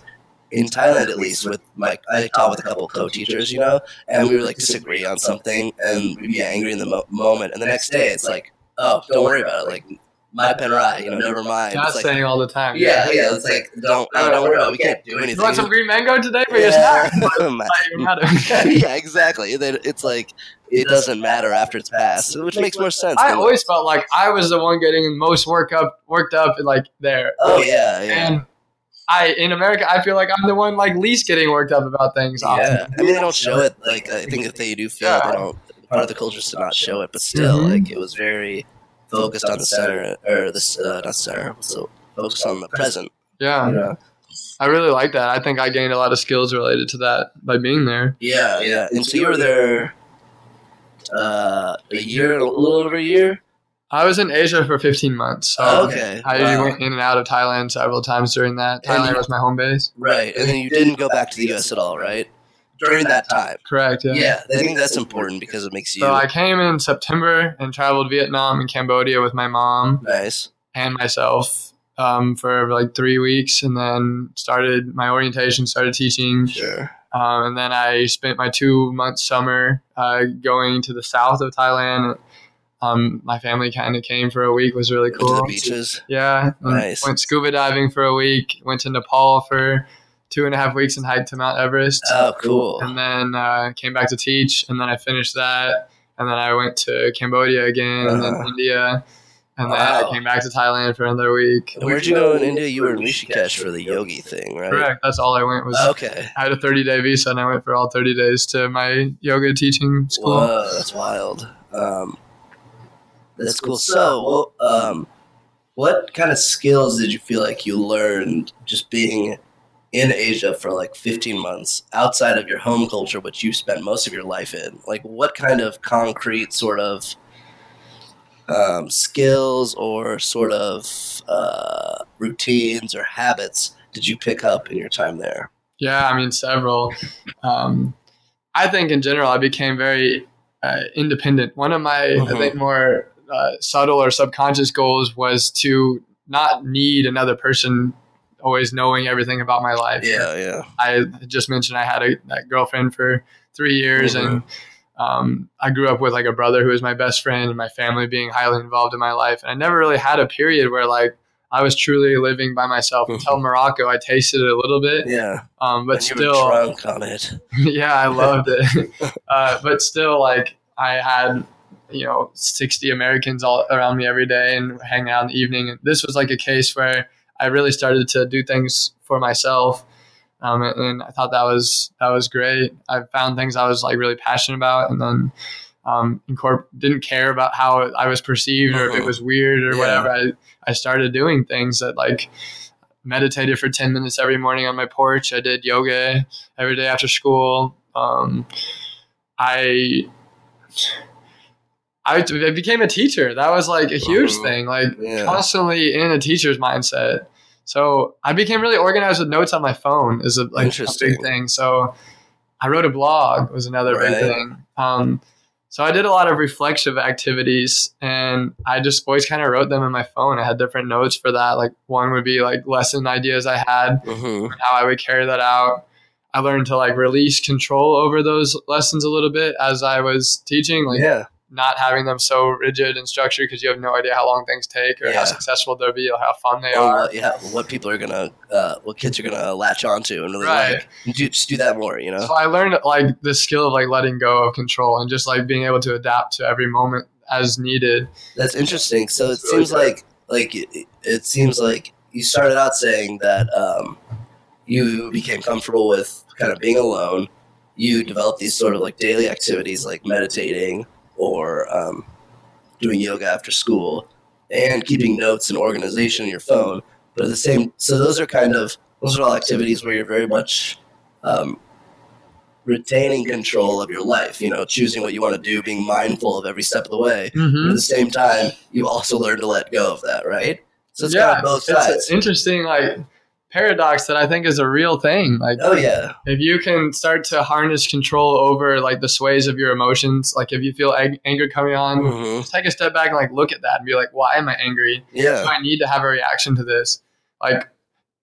In Thailand, at least, with my, I taught with a couple co-teachers, you know, and we would like disagree on something, and we'd be angry in the mo- moment, and the next day, it's like, oh, don't worry about it, like, mai pen rai, you know, never mind. That's like, saying all the time yeah, yeah, it's like, don't, oh, don't worry about it, we can't do anything. you want some green mango today for your Yeah. snack at me. yeah, exactly. It's like it doesn't matter after it's passed, which makes more sense. i always felt like i was the one getting most work up worked up like there oh yeah, yeah, and i in america i feel like i'm the one like least getting worked up about things often. yeah. I mean, they don't show it. Like I think if they do feel it, they don't. Part of the culture is to not show it, but still, Mhm. like it was very focused on the center or this uh, not center, so focused on the present. yeah yeah. i really like that i think i gained a lot of skills related to that by being there Yeah, yeah. And so you were there uh, a year, a little over a year. I was in Asia for 15 months. So Oh, okay. I Wow. went in and out of Thailand several times during that. And Thailand you- was my home base. Right, and then you didn't go back to the U.S. at all, right? During that time. Correct. Yeah. Yeah, I think that's important because it makes you So I came in September and traveled Vietnam and Cambodia with my mom nice. and myself um, for like three weeks, and then started my orientation, started teaching, Sure. um, and then I spent my two month summer uh, going to the south of Thailand. Um, my family kind of came for a week, was really cool. the beaches. Yeah. Nice. Went scuba diving for a week. Went to Nepal for two and a half weeks and hiked to Mount Everest. Oh, cool. And then uh, came back to teach. And then I finished that. And then I went to Cambodia again and then Uh-huh. India. And then I came back to Thailand for another week. And Where'd you go in India? You were in Rishikesh for the yogi thing, right? Correct. That's all I went was. Okay. I had a 30 day visa and I went for all 30 days to my yoga teaching school. Whoa, that's wild. Um, that's cool. So, well, um, what kind of skills did you feel like you learned just being in Asia for like 15 months outside of your home culture, which you spent most of your life in? Like, what kind of concrete sort of um, skills or sort of uh, routines or habits did you pick up in your time there? Yeah, I mean, several. Um, I think in general, I became very uh, independent. One of my, I Mhm. think, more uh, subtle or subconscious goals was to not need another person always knowing everything about my life. Yeah, yeah. I just mentioned I had a that girlfriend for three years, and um, I grew up with like a brother who was my best friend, and my family being highly involved in my life. And I never really had a period where like I was truly living by myself until Morocco. I tasted it a little bit, Yeah. um, but and you still, drunk on it. *laughs* yeah, I loved it. *laughs* uh, but still, like I had, you know, sixty Americans all around me every day and hang out in the evening. And this was like a case where I really started to do things for myself, um, and, I thought that was that was great. I found things I was like really passionate about, and then. Um, incorpor- didn't care about how I was perceived or if it Mhm. was weird or Yeah. whatever. I, I started doing things that like meditated for 10 minutes every morning on my porch. I did yoga every day after school. Um, I I I became a teacher. That was like a huge Mhm. thing. Like Yeah. constantly in a teacher's mindset. So I became really organized with notes on my phone is a, like a big thing. So I wrote a blog was another big thing. Um, so I did a lot of reflexive activities and I just always kind of wrote them in my phone. I had different notes for that. Like one would be like lesson ideas I had hmm how I would carry that out. I learned to like release control over those lessons a little bit as I was teaching, like yeah. Not having them so rigid and structured because you have no idea how long things take or Yeah. how successful they'll be or how fun they Or are. yeah, what people are gonna, uh, what kids are gonna latch onto and really Right. like. And Do, just do that more, you know. So I learned like the skill of like letting go of control and just like being able to adapt to every moment as needed. That's interesting. So it really seems like like it, it seems like you started out saying that um, you became comfortable with kind of being alone. You developed these sort of like daily activities like meditating or um, doing yoga after school and keeping notes and organization in your phone. But at the same, so those are kind of those are all activities where you're very much um, retaining control of your life. You know, choosing what you want to do, being mindful of every step of the way. But Mm-hmm. at the same time, you also learn to let go of that, right? So it's kind of both sides. an interesting like paradox that I think is a real thing. Like oh yeah, if you can start to harness control over like the sways of your emotions, like if you feel ag- anger coming on, Mhm. just take a step back and like look at that and be like, why am I angry? Do yeah, I need to have a reaction to this? Like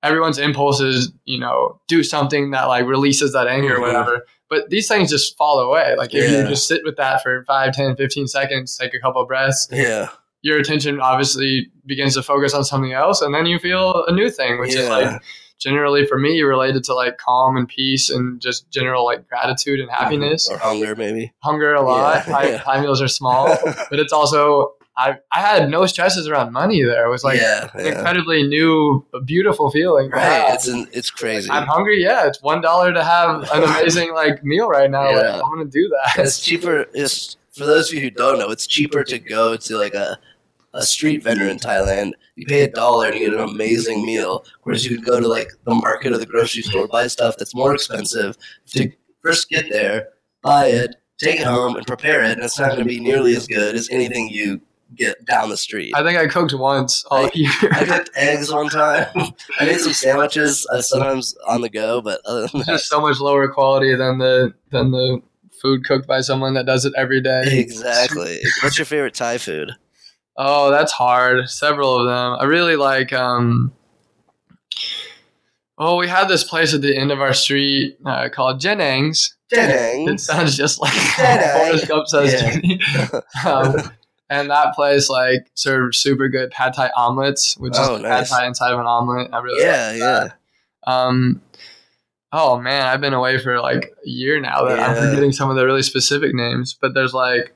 everyone's impulse is, you know, do something that like releases that anger or Mhm. whatever. But these things just fall away. Like if Yeah. you just sit with that for 5, 10, 15 seconds, take a couple breaths, yeah, your attention obviously begins to focus on something else and then you feel a new thing, which is like generally for me related to like calm and peace and just general like gratitude and mm-hmm. happiness. or hunger maybe. Hunger a lot. Yeah. High, Yeah. *laughs* high meals are small, *laughs* but it's also I I had no stresses around money there. It was like yeah, yeah. incredibly new, beautiful feeling. right. Wow. It's an, it's crazy. I'm hungry. Yeah, it's one dollar to have an *laughs* amazing like meal right now. Like, Yeah. I'm gonna do that. it's cheaper. It's for those of you who don't know, it's cheaper to go to like a a street vendor in Thailand. You pay a dollar and you get an amazing meal. Whereas you could go to like the market or the grocery store, buy stuff that's more expensive to first get there, buy it, take it home, and prepare it. And it's not going to be nearly as good as anything you get down the street. I think I cooked once all I- year. *laughs* I cooked eggs one time. *laughs* I made some sandwiches, uh, sometimes on the go, but other than It's that, just so much lower quality than the than the food cooked by someone that does it every day. exactly. *laughs* What's your favorite Thai food? Oh, that's hard. Several of them. I really like. um Oh, we had this place at the end of our street uh, called Jennings. Jennings. It sounds just like. *laughs* Forrest Gump says Yeah. Jenny. *laughs* um, *laughs* and that place like served super good pad thai omelets, which Oh, is nice. pad thai inside of an omelet. I really Yeah, like yeah. Um, oh man, I've been away for like a year now that I'm forgetting some of the really specific names. But there's like,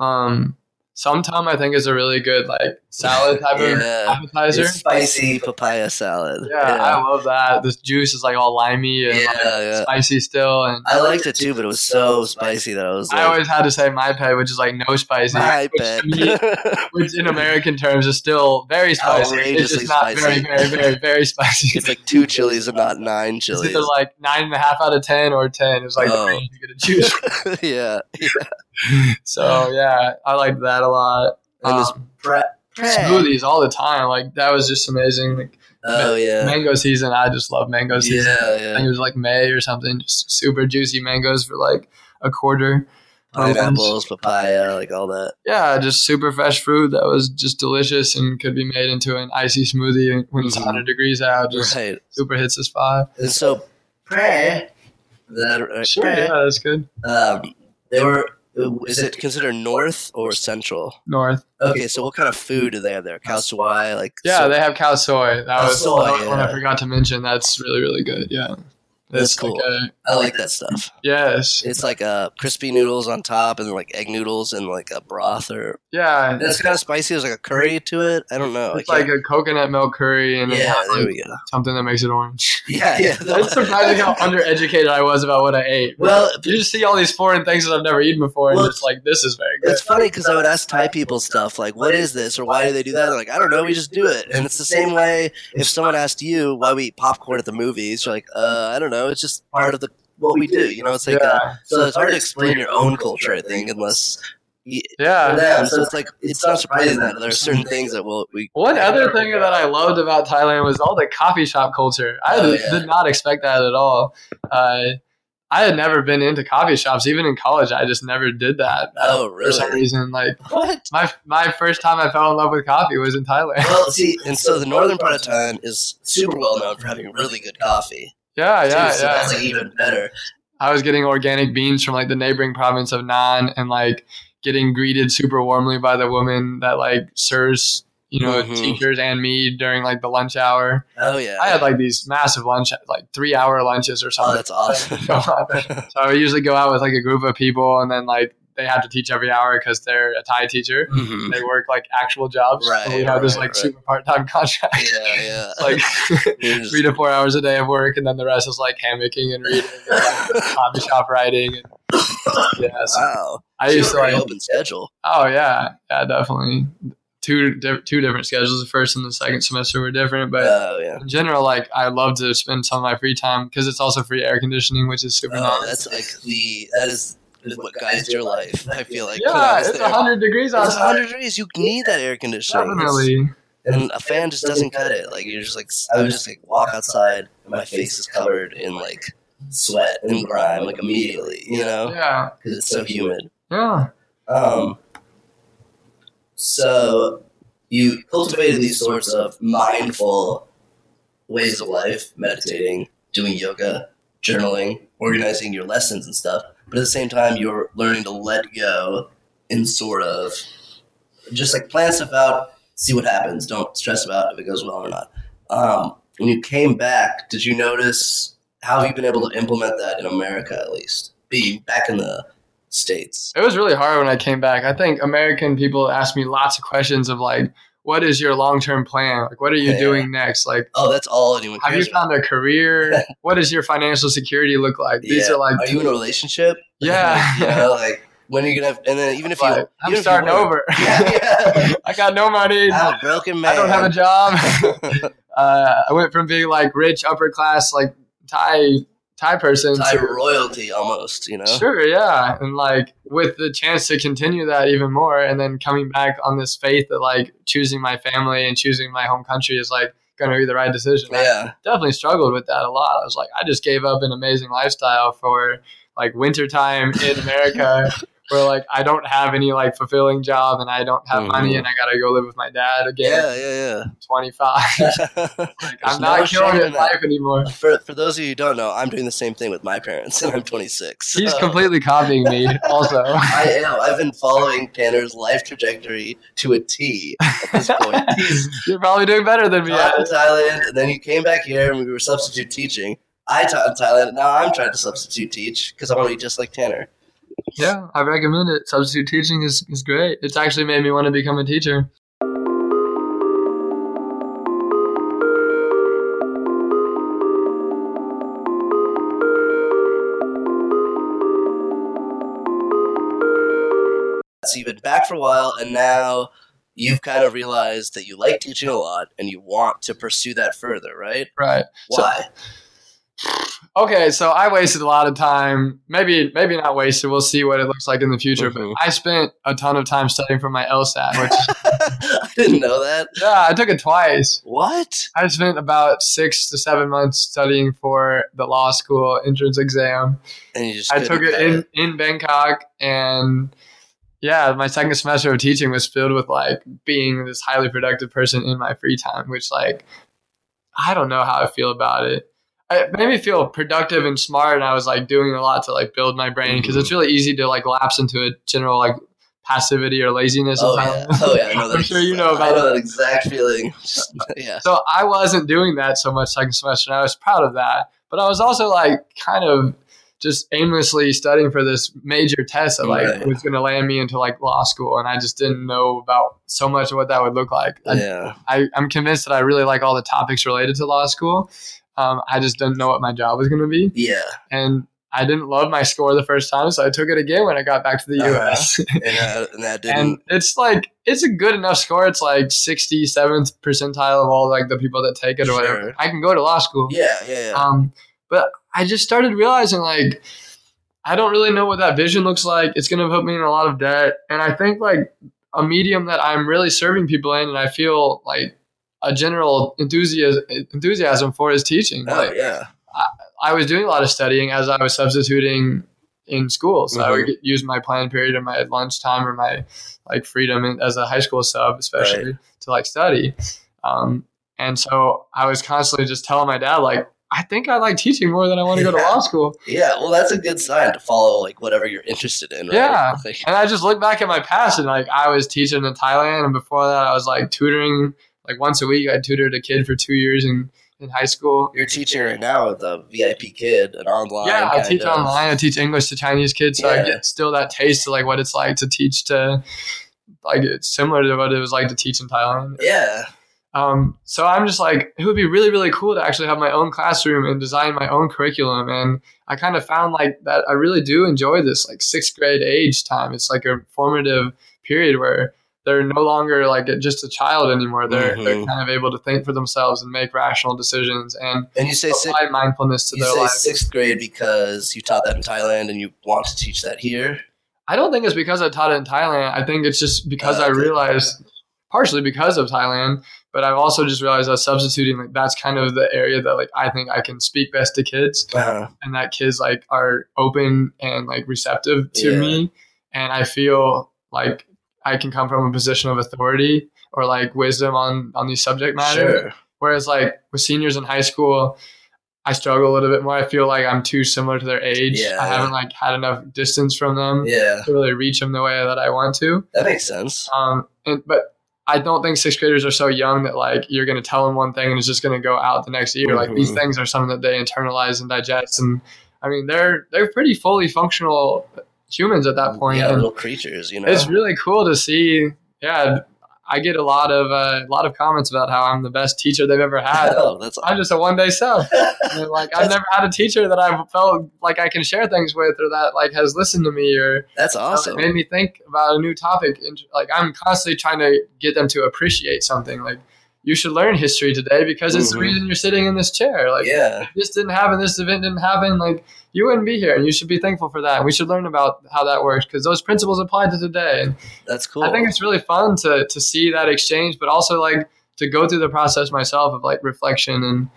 um, Somtum I think is a really good like salad type of Yeah. appetizer. It's spicy papaya salad. Yeah, I love that. This juice is like all limey and Yeah, like, yeah. spicy still, and I liked it too, but it was so spicy that I was like, I always had to say my pet, which is like no spicy. my which, pet. to *laughs* which in American terms is still very spicy. It's Outrageously just not spicy. very, very, very, *laughs* very spicy. it's like two chilies and not nine It's chilies. either like nine and a half out of ten or ten. It's like Oh. the range you get to choose. *laughs* yeah. so yeah, I liked that a lot. And this Um, pre- smoothies all the time. Like that was just amazing. Like Oh yeah. mango season, I just love mango season. Yeah, I think it was like May or something. Just super juicy mangoes for like a quarter. Pineapples, papaya, like all that. Yeah, just super fresh fruit that was just delicious and could be made into an icy smoothie when it's Mhm. 100 degrees out. Just Right. super hits the spot. And so Phrae. That right? Sure, Phrae. yeah, that's good. Um, they were. Is it considered north or central? North. Okay, so what kind of food do they have there? Khao Soi, like Yeah, so- they have khao soi. That Khao was soy, one one I forgot to mention. That's really, really good. Yeah. That's It's like cool. a- I like that stuff. yes. It's like uh, crispy noodles on top, and like egg noodles and like a broth, or Yeah. it's kind of spicy. There's like a curry to it. I don't know. It's like a coconut milk curry and yeah, there we go. something that makes it orange. *laughs* Yeah, yeah. *laughs* It's surprising how undereducated I was about what I ate. Well, you just see all these foreign things that I've never eaten before, and Well, it's like this is very good. It's funny because I would ask Thai people stuff like, "What is this?" or "Why do they do that?" They're like, "I don't know. We just do it." And it's the same way if someone asked you why we eat popcorn at the movies, you're like, "Uh, I don't know. It's just part of the what we do." You know, it's like uh, yeah, so it's hard to explain your own culture. I think unless yeah. them. So it's like it's not surprising that there are certain things that will we. One other thing that I loved about Thailand was all the coffee shop culture. I Oh, did, yeah. did not expect that at all. Uh, I had never been into coffee shops, even in college. I just never did that Oh, really? for some reason. Like What? my my first time I fell in love with coffee was in Thailand. Well, see, *laughs* and so the northern part of Thailand is super well known for having really good coffee. Yeah, too, yeah, so yeah. that's like even better. I was getting organic beans from like the neighboring province of Nan and like getting greeted super warmly by the woman that like serves, you know, Mhm. teachers and me during like the lunch hour. Oh yeah. I had like these massive lunch, like three hour lunches or something. oh, that's awesome. *laughs* so I would usually go out with like a group of people and then like they have to teach every hour because they're a Thai teacher. Mhm. They work like actual jobs. Right, And we have this like right. super part time *laughs* contract. Yeah, yeah. like *laughs* three to four hours a day of work, and then the rest is like hammocking and reading, and, like, *laughs* coffee shop writing. And, yeah, so Wow. I used to Pretty like. open schedule. Oh yeah, yeah, definitely. Two di- two different schedules. The first and the second semester were different, but Oh yeah. in general, like I love to spend some of my free time because it's also free air conditioning, which is super Oh, nice. that's like the that is what guides your life. I feel like yeah, it's hundred degrees It's outside. 100 degrees. You need that air conditioning. Definitely. And a fan just doesn't cut it. Like you're just like I would just like walk outside and my face is covered in like sweat and grime like immediately, you know, Yeah. because it's so humid. Yeah. Um, so you cultivated these sorts of mindful ways of life, meditating, doing yoga, journaling, organizing your lessons and stuff. But at the same time, you're learning to let go and sort of just like plan stuff out, see what happens. Don't stress about if it goes well or not. Um, when you came back, did you notice how have you been able to implement that in America at least? Being back in the states. It was really hard when I came back. I think American people asked me lots of questions of like, what is your long term plan? Like, what are you Yeah. doing next? Like, Oh, that's all anyone have you cares about. found a career? *laughs* what does your financial security look like? These Yeah. are like, Are you in a relationship? *laughs* Yeah. *laughs* you know, like when are you gonna? Have, and then even if you, like, I'm even you starting were- over. Yeah, yeah. I got no money. I'm a broken man. I don't have a job. uh, I went from being like rich, upper class, like Thai Thai person Thai to royalty almost. You know. Sure, yeah. And like with the chance to continue that even more and then coming back on this faith that like choosing my family and choosing my home country is like gonna be the right decision. I Yeah. definitely struggled with that a lot. I was like, I just gave up an amazing lifestyle for like wintertime in America *laughs* where like I don't have any like fulfilling job and I don't have money Mhm. and I gotta go live with my dad again Yeah, yeah, yeah, 25. *laughs* like, I'm not shame killing in it in life anymore. For, for those of you who don't know, I'm doing the same thing with my parents, and I'm 26. He's So *laughs* completely copying me also. I am. I've been following Tanur's life trajectory to a T at this point. *laughs* You're probably doing better than me. taught in Thailand, and then you came back here, and we were substitute teaching. I taught in Thailand, and now I'm trying to substitute teach because I want to be just like Tanner. Yeah, I recommend it. Substitute teaching is, is great. It's actually made me want to become a teacher. So you've been back for a while, and now you've kind of realized that you like teaching a lot, and you want to pursue that further, right? Right. So- Why? Okay, so I wasted a lot of time. Maybe maybe not wasted. We'll see what it looks like in the future. Mhm. But I spent a ton of time studying for my LSAT, which *laughs* I didn't know that. yeah, I took it twice. What? I spent about six to seven months studying for the law school entrance exam. And you just I took it in, in Bangkok and yeah, my second semester of teaching was filled with like being this highly productive person in my free time, which like I don't know how I feel about it. It made me feel productive and smart, and I was like doing a lot to like build my brain because it's mm-hmm. really easy to like lapse into a general like passivity or laziness. Oh yeah, oh yeah, I know *laughs* that. I'm sure you know I about know it. that exact feeling. *laughs* Yeah. So I wasn't doing that so much second semester, and I was proud of that. But I was also like kind of just aimlessly studying for this major test that like Right. was going to land me into like law school, and I just didn't know about so much of what that would look like. I, Yeah. I, I'm convinced that I really like all the topics related to law school. Um, I just didn't know what my job was going to be, Yeah. and I didn't love my score the first time, so I took it again when I got back to the. U.S. *laughs* And, uh, and that didn't. and it's like it's a good enough score. It's like 67th percentile of all like the people that take it or whatever. I can go to law school. yeah, yeah, yeah. Um, but I just started realizing like I don't really know what that vision looks like. It's going to put me in a lot of debt, and I think like a medium that I'm really serving people in, and I feel like a general enthusiasm enthusiasm for his teaching. oh, Like, yeah. I was doing a lot of studying as I was substituting in school. So I would Mhm. get, use my planned period or my lunchtime or my like freedom in, as a high school sub, especially to like study. Um, and so I was constantly just telling my dad like, I think I like teaching more than I want to go to law school. Yeah, well, that's a good sign to follow like whatever you're interested in. Right? Yeah. And I just look back at my past and like I was teaching in Thailand, and before that I was like tutoring like once a week. I tutored a kid for two years in in high school. you're teaching right now with a VIPKid, an online. Yeah, I teach of- online. I teach English to Chinese kids, so I get still that taste of like what it's like to teach to, like it's similar to what it was like to teach in Thailand. Yeah, Um, so I'm just like, it would be really, really cool to actually have my own classroom and design my own curriculum. And I kind of found like that I really do enjoy this like sixth grade age time. It's like a formative period where they're no longer like just a child anymore. They're they're Mhm. kind of able to think for themselves and make rational decisions and and you say six, apply mindfulness to you their say lives. sixth grade because you taught that in Thailand and you want to teach that here. I don't think it's because I taught it in Thailand. I think it's just because Uh, I okay. realized, partially because of Thailand, but I've also just realized that substituting, like that's kind of the area that like I think I can speak best to kids, Uh-huh. and that kids like are open and like receptive to Yeah. me, and I feel like I can come from a position of authority or like wisdom on on these subject matter. Sure. Whereas like with seniors in high school, I struggle a little bit more. I feel like I'm too similar to their age. Yeah. I haven't like had enough distance from them Yeah, to really reach them the way that I want to. that makes sense. Um, and, but I don't think sixth graders are so young that like you're going to tell them one thing and it's just going to go out the next year. Like these Mhm. things are something that they internalize and digest. And I mean, they're they're pretty fully functional humans at that point. yeah, and little creatures, you know. it's really cool to see. Yeah, I get a lot of uh, a lot of comments about how I'm the best teacher they've ever had. *laughs* oh, that's I'm just a one day sub. *laughs* Like I've never had a teacher that I've felt like I can share things with, or that like has listened to me, or that's awesome. made me think about a new topic. And, Like I'm constantly trying to get them to appreciate something. Like you should learn history today because it's the Mhm. reason you're sitting in this chair. Like yeah, if this didn't happen, this event didn't happen. Like you wouldn't be here, and you should be thankful for that. And we should learn about how that works because those principles apply to today. And that's cool. I think it's really fun to to see that exchange, but also like to go through the process myself of like reflection and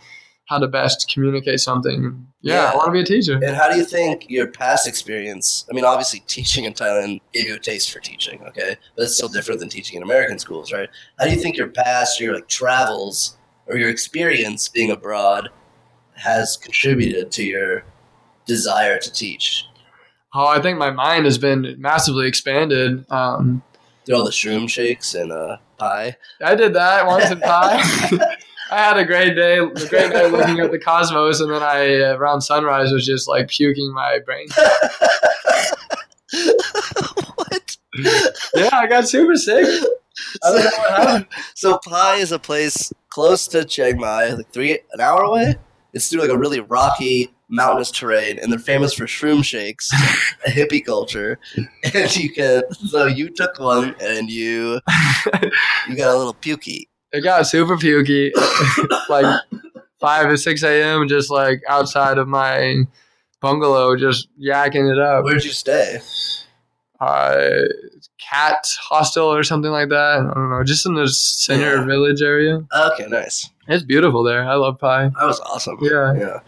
how to best communicate something. Yeah, Yeah. I want to be a teacher. And how do you think your past experience? I mean, obviously, teaching in Thailand gave you a taste for teaching, okay, but it's still different than teaching in American schools, right? How do you think your past, your like travels, or your experience being abroad has contributed to your desire to teach? Oh, I think my mind has been massively expanded. Um, Through all the shroom shakes and uh, Pai. I did that once in *laughs* Thai. *laughs* I had a great day, a great day looking at the cosmos, and then I uh, around sunrise was just like puking my brain. *laughs* what? Yeah, I got super sick. I don't know what happened. So Pai is a place close to Chiang Mai, like three an hour away. It's through like a really rocky, mountainous terrain, and they're famous for shroom shakes, a hippie culture. And you can so you took one and you you got a little pukey. It got super pukey, *coughs* like five or six a.m. Just like outside of my bungalow, just yakking it up. Where'd you stay? uh, cat hostel or something like that. I don't know, just in the center Yeah. village area. Okay, nice. It's beautiful there. I love Pai. That was awesome. Yeah. Yeah.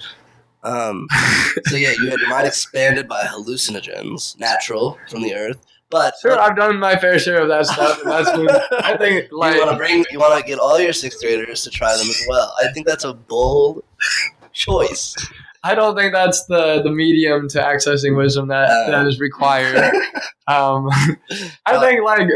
Um, *laughs* so yeah, you had your mind expanded by hallucinogens, natural from the earth. But Sure, I've done my fair share of that stuff. And that's been, I *laughs* think, like, you want to bring, you want to get all your sixth graders to try them as well. I think that's a bold choice. I don't think that's the the medium to accessing wisdom that Uh. that is required. *laughs* Um, *laughs* I Uh, think like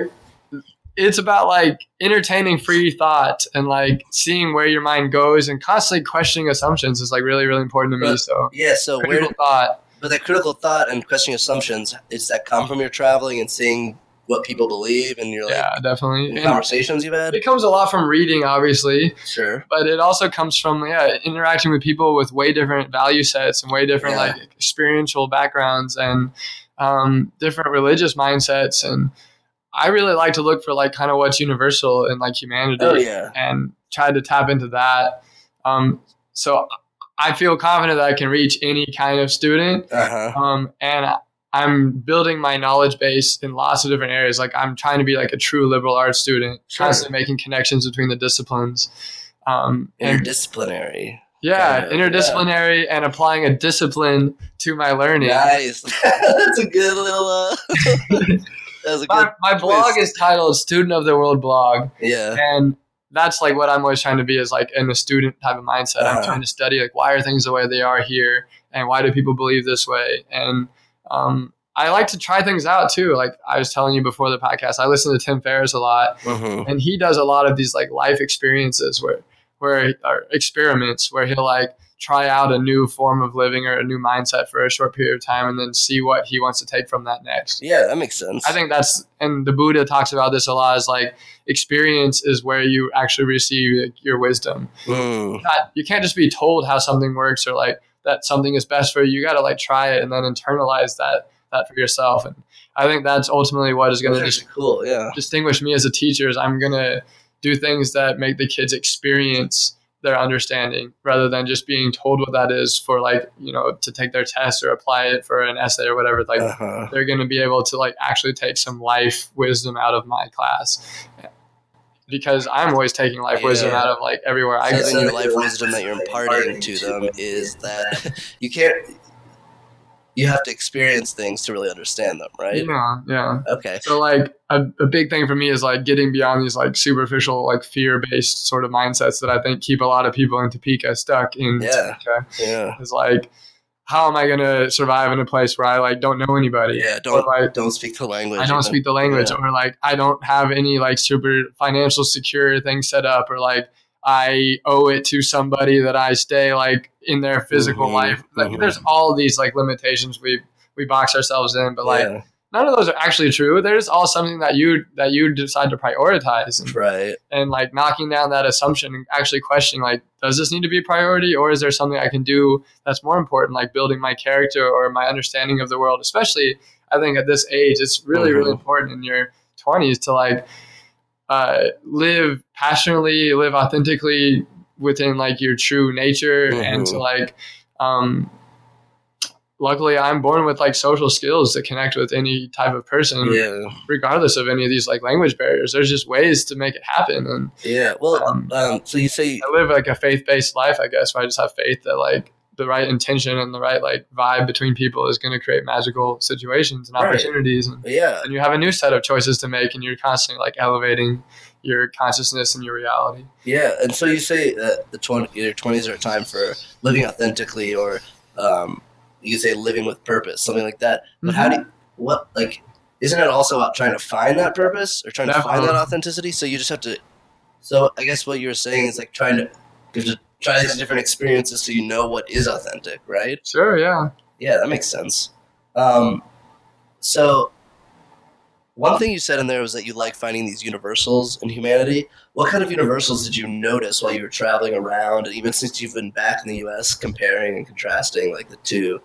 it's about like entertaining free thought and like seeing where your mind goes and constantly questioning assumptions is like really really important to me. So Yeah. So where did thought. But that critical thought and questioning assumptions, does that come from your traveling and seeing what people believe and you're like yeah, definitely. in And conversations you've had? it comes a lot from reading, obviously, Sure. but it also comes from yeah interacting with people with way different value sets and way different Yeah. like experiential backgrounds and um, different religious mindsets and i really like to look for like kind of what's universal in like humanity Oh yeah. and try to tap into that um, so i feel confident that i can reach any kind of student Uh huh. um, and I- I'm building my knowledge base in lots of different areas. Like I'm trying to be like a true liberal arts student, Sure. constantly making connections between the disciplines. Um, and Interdisciplinary. yeah, Kinda, interdisciplinary and applying a discipline to my learning. Nice. *laughs* That's a good little. Uh, *laughs* that's a good. My, my blog is titled Student of the World Blog, Yeah. and that's like what I'm always trying to be is like in a student type of mindset. I'm Uh-huh. trying to study like why are things the way they are here, and why do people believe this way, and um, I like to try things out too. Like I was telling you before the podcast, I listen to Tim Ferriss a lot, Mm-hmm. and he does a lot of these like life experiences where where or experiments where he'll like try out a new form of living or a new mindset for a short period of time and then see what he wants to take from that next. Yeah, that makes sense. I think that's and the Buddha talks about this a lot is like experience is where you actually receive like, your wisdom. Mm, Not, you can't just be told how something works or like that something is best for you. You got to like try it and then internalize that that for yourself. And I think that's ultimately what is going to actually cool. Yeah. distinguish me as a teacher is I'm going to do things that make the kids experience their understanding rather than just being told what that is for like, you know, to take their test or apply it for an essay or whatever. Like Uh-huh. they're going to be able to like actually take some life wisdom out of my class. Because I'm always taking life wisdom out of like everywhere I So go. then your life wisdom that you're imparting to them is that *laughs* you can't. You have to experience things to really understand them, right? Yeah, yeah. Okay. So like a, a big thing for me is like getting beyond these like superficial like fear based sort of mindsets that I think keep a lot of people in Topeka stuck in Yeah. Topeka. Yeah. Is like how am I gonna survive in a place where I like don't know anybody? Yeah. Don't like don't speak the language. I don't speak the language, Yeah. or like I don't have any like super financial secure thing set up, or like I owe it to somebody that I stay like in their physical Mhm, life. Like mhm. there's all these like limitations we we box ourselves in, but like yeah. none of those are actually true. There's all something that you that you decide to prioritize, and, Right. and like knocking down that assumption and actually questioning like, does this need to be a priority, or is there something I can do that's more important, like building my character or my understanding of the world? Especially, I think at this age, it's really really Mhm. important in your 20s to like uh, live passionately, live authentically within like your true nature, and to Mhm. like. Um, luckily i'm born with like social skills to connect with any type of person Yeah. regardless of any of these like language barriers there's just ways to make it happen and Yeah. Well, Um, um, so you say i live like a faith-based life i guess where i just have faith that like the right intention and the right like vibe between people is going to create magical situations and Right. opportunities and, yeah. and you have a new set of choices to make and you're constantly like elevating your consciousness and your reality Yeah, and so you say that the 20, your twenties are a time for living authentically, or um, you say living with purpose, something like that. But how do you, what like isn't it also about trying to find that purpose or trying to find that authenticity? So you just have to. So I guess what you were saying is like trying to, to try these different experiences so you know what is authentic, right? sure yeah Yeah, that makes sense. Um, so, one thing you said in there was that you like finding these universals in humanity. What kind of universals did you notice while you were traveling around, and even since you've been back in the U.S., comparing and contrasting like the two,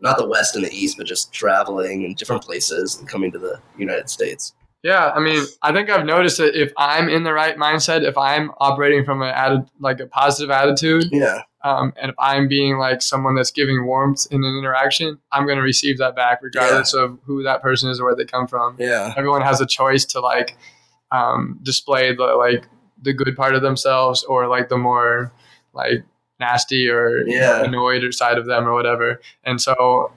not the West and the East, but just traveling in different places and coming to the United States? Yeah, I mean, I think I've noticed that if I'm in the right mindset, if I'm operating from a atti- like a positive attitude, Yeah, um, and if I'm being like someone that's giving warmth in an interaction, I'm going to receive that back, regardless of who that person is or where they come from. yeah, Everyone has a choice to like um, display the like the good part of themselves or like the more like nasty or you know, Yeah. annoyed or side of them or whatever. And so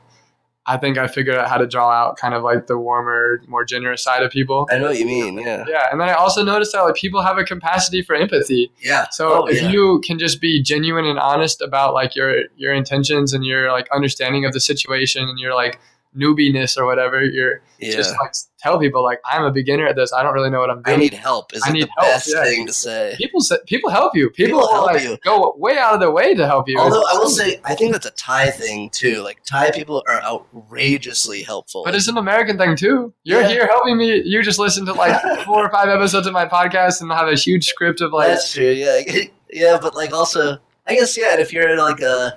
I think I figured out how to draw out kind of like the warmer, more generous side of people. I know what you mean. Yeah, Yeah, and then I also noticed that like people have a capacity for empathy. yeah. So Oh, if yeah. you can just be genuine and honest about like your your intentions and your like understanding of the situation and your like newbiness or whatever. You're Yeah. just like tell people like I'm a beginner at this. I don't really know what I'm doing. I need help. Is I it need the help, best yeah. thing to say? people say, people help you. People, People help like, you. go way out of their way to help you. Although I will say, I think that's a Thai thing too. Like Thai people are outrageously helpful. but it's an American thing too. You're Yeah. here helping me. You just listen to like *laughs* four or five episodes of my podcast and have a huge script of like That's true. Yeah, *laughs* yeah, but like also, I guess yeah. If you're in like a,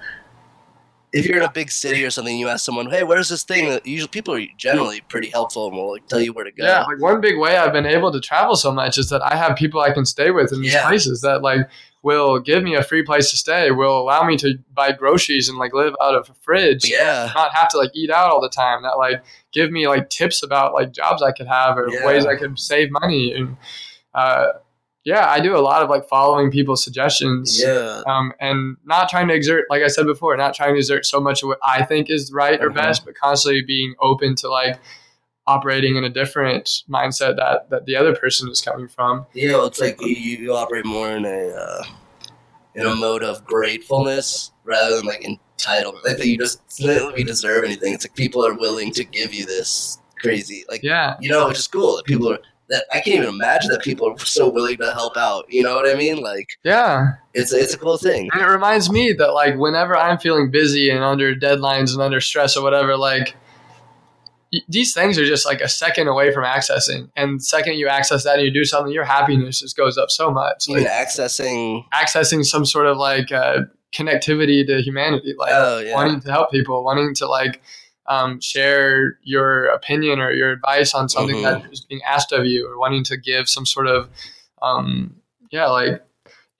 if you're in a big city or something, you ask someone, "Hey, where's this thing?" Usually people are generally pretty helpful and will like tell you where to go. Yeah, like one big way I've been able to travel so much is that I have people I can stay with in these Yeah. places that like will give me a free place to stay, will allow me to buy groceries and like live out of a fridge. yeah, Not have to like eat out all the time. That like give me like tips about like jobs I could have or Yeah. ways I could save money. And uh, yeah, I do a lot of like following people's suggestions. yeah, Um, and not trying to exert, like I said before, not trying to exert so much of what I think is right or best, but constantly being open to like operating in a different mindset that that the other person is coming from. yeah. well, It's like you, you operate more in a uh, in a mode of gratefulness rather than like entitlement. Like that you just not deserve anything. It's like people are willing to give you this crazy, like Yeah, you know, which is cool. That people are that I can't even imagine that people are so willing to help out. You know what I mean? Like yeah. it's it's a cool thing. And it reminds me that like whenever I'm feeling busy and under deadlines and under stress or whatever, like these things are just like a second away from accessing. And the second you access that and you do something, your happiness just goes up so much. Like accessing. accessing some sort of like uh, connectivity to humanity, like Oh yeah. wanting to help people, wanting to like um, share your opinion or your advice on something Mhm. that is being asked of you, or wanting to give some sort of um, yeah, like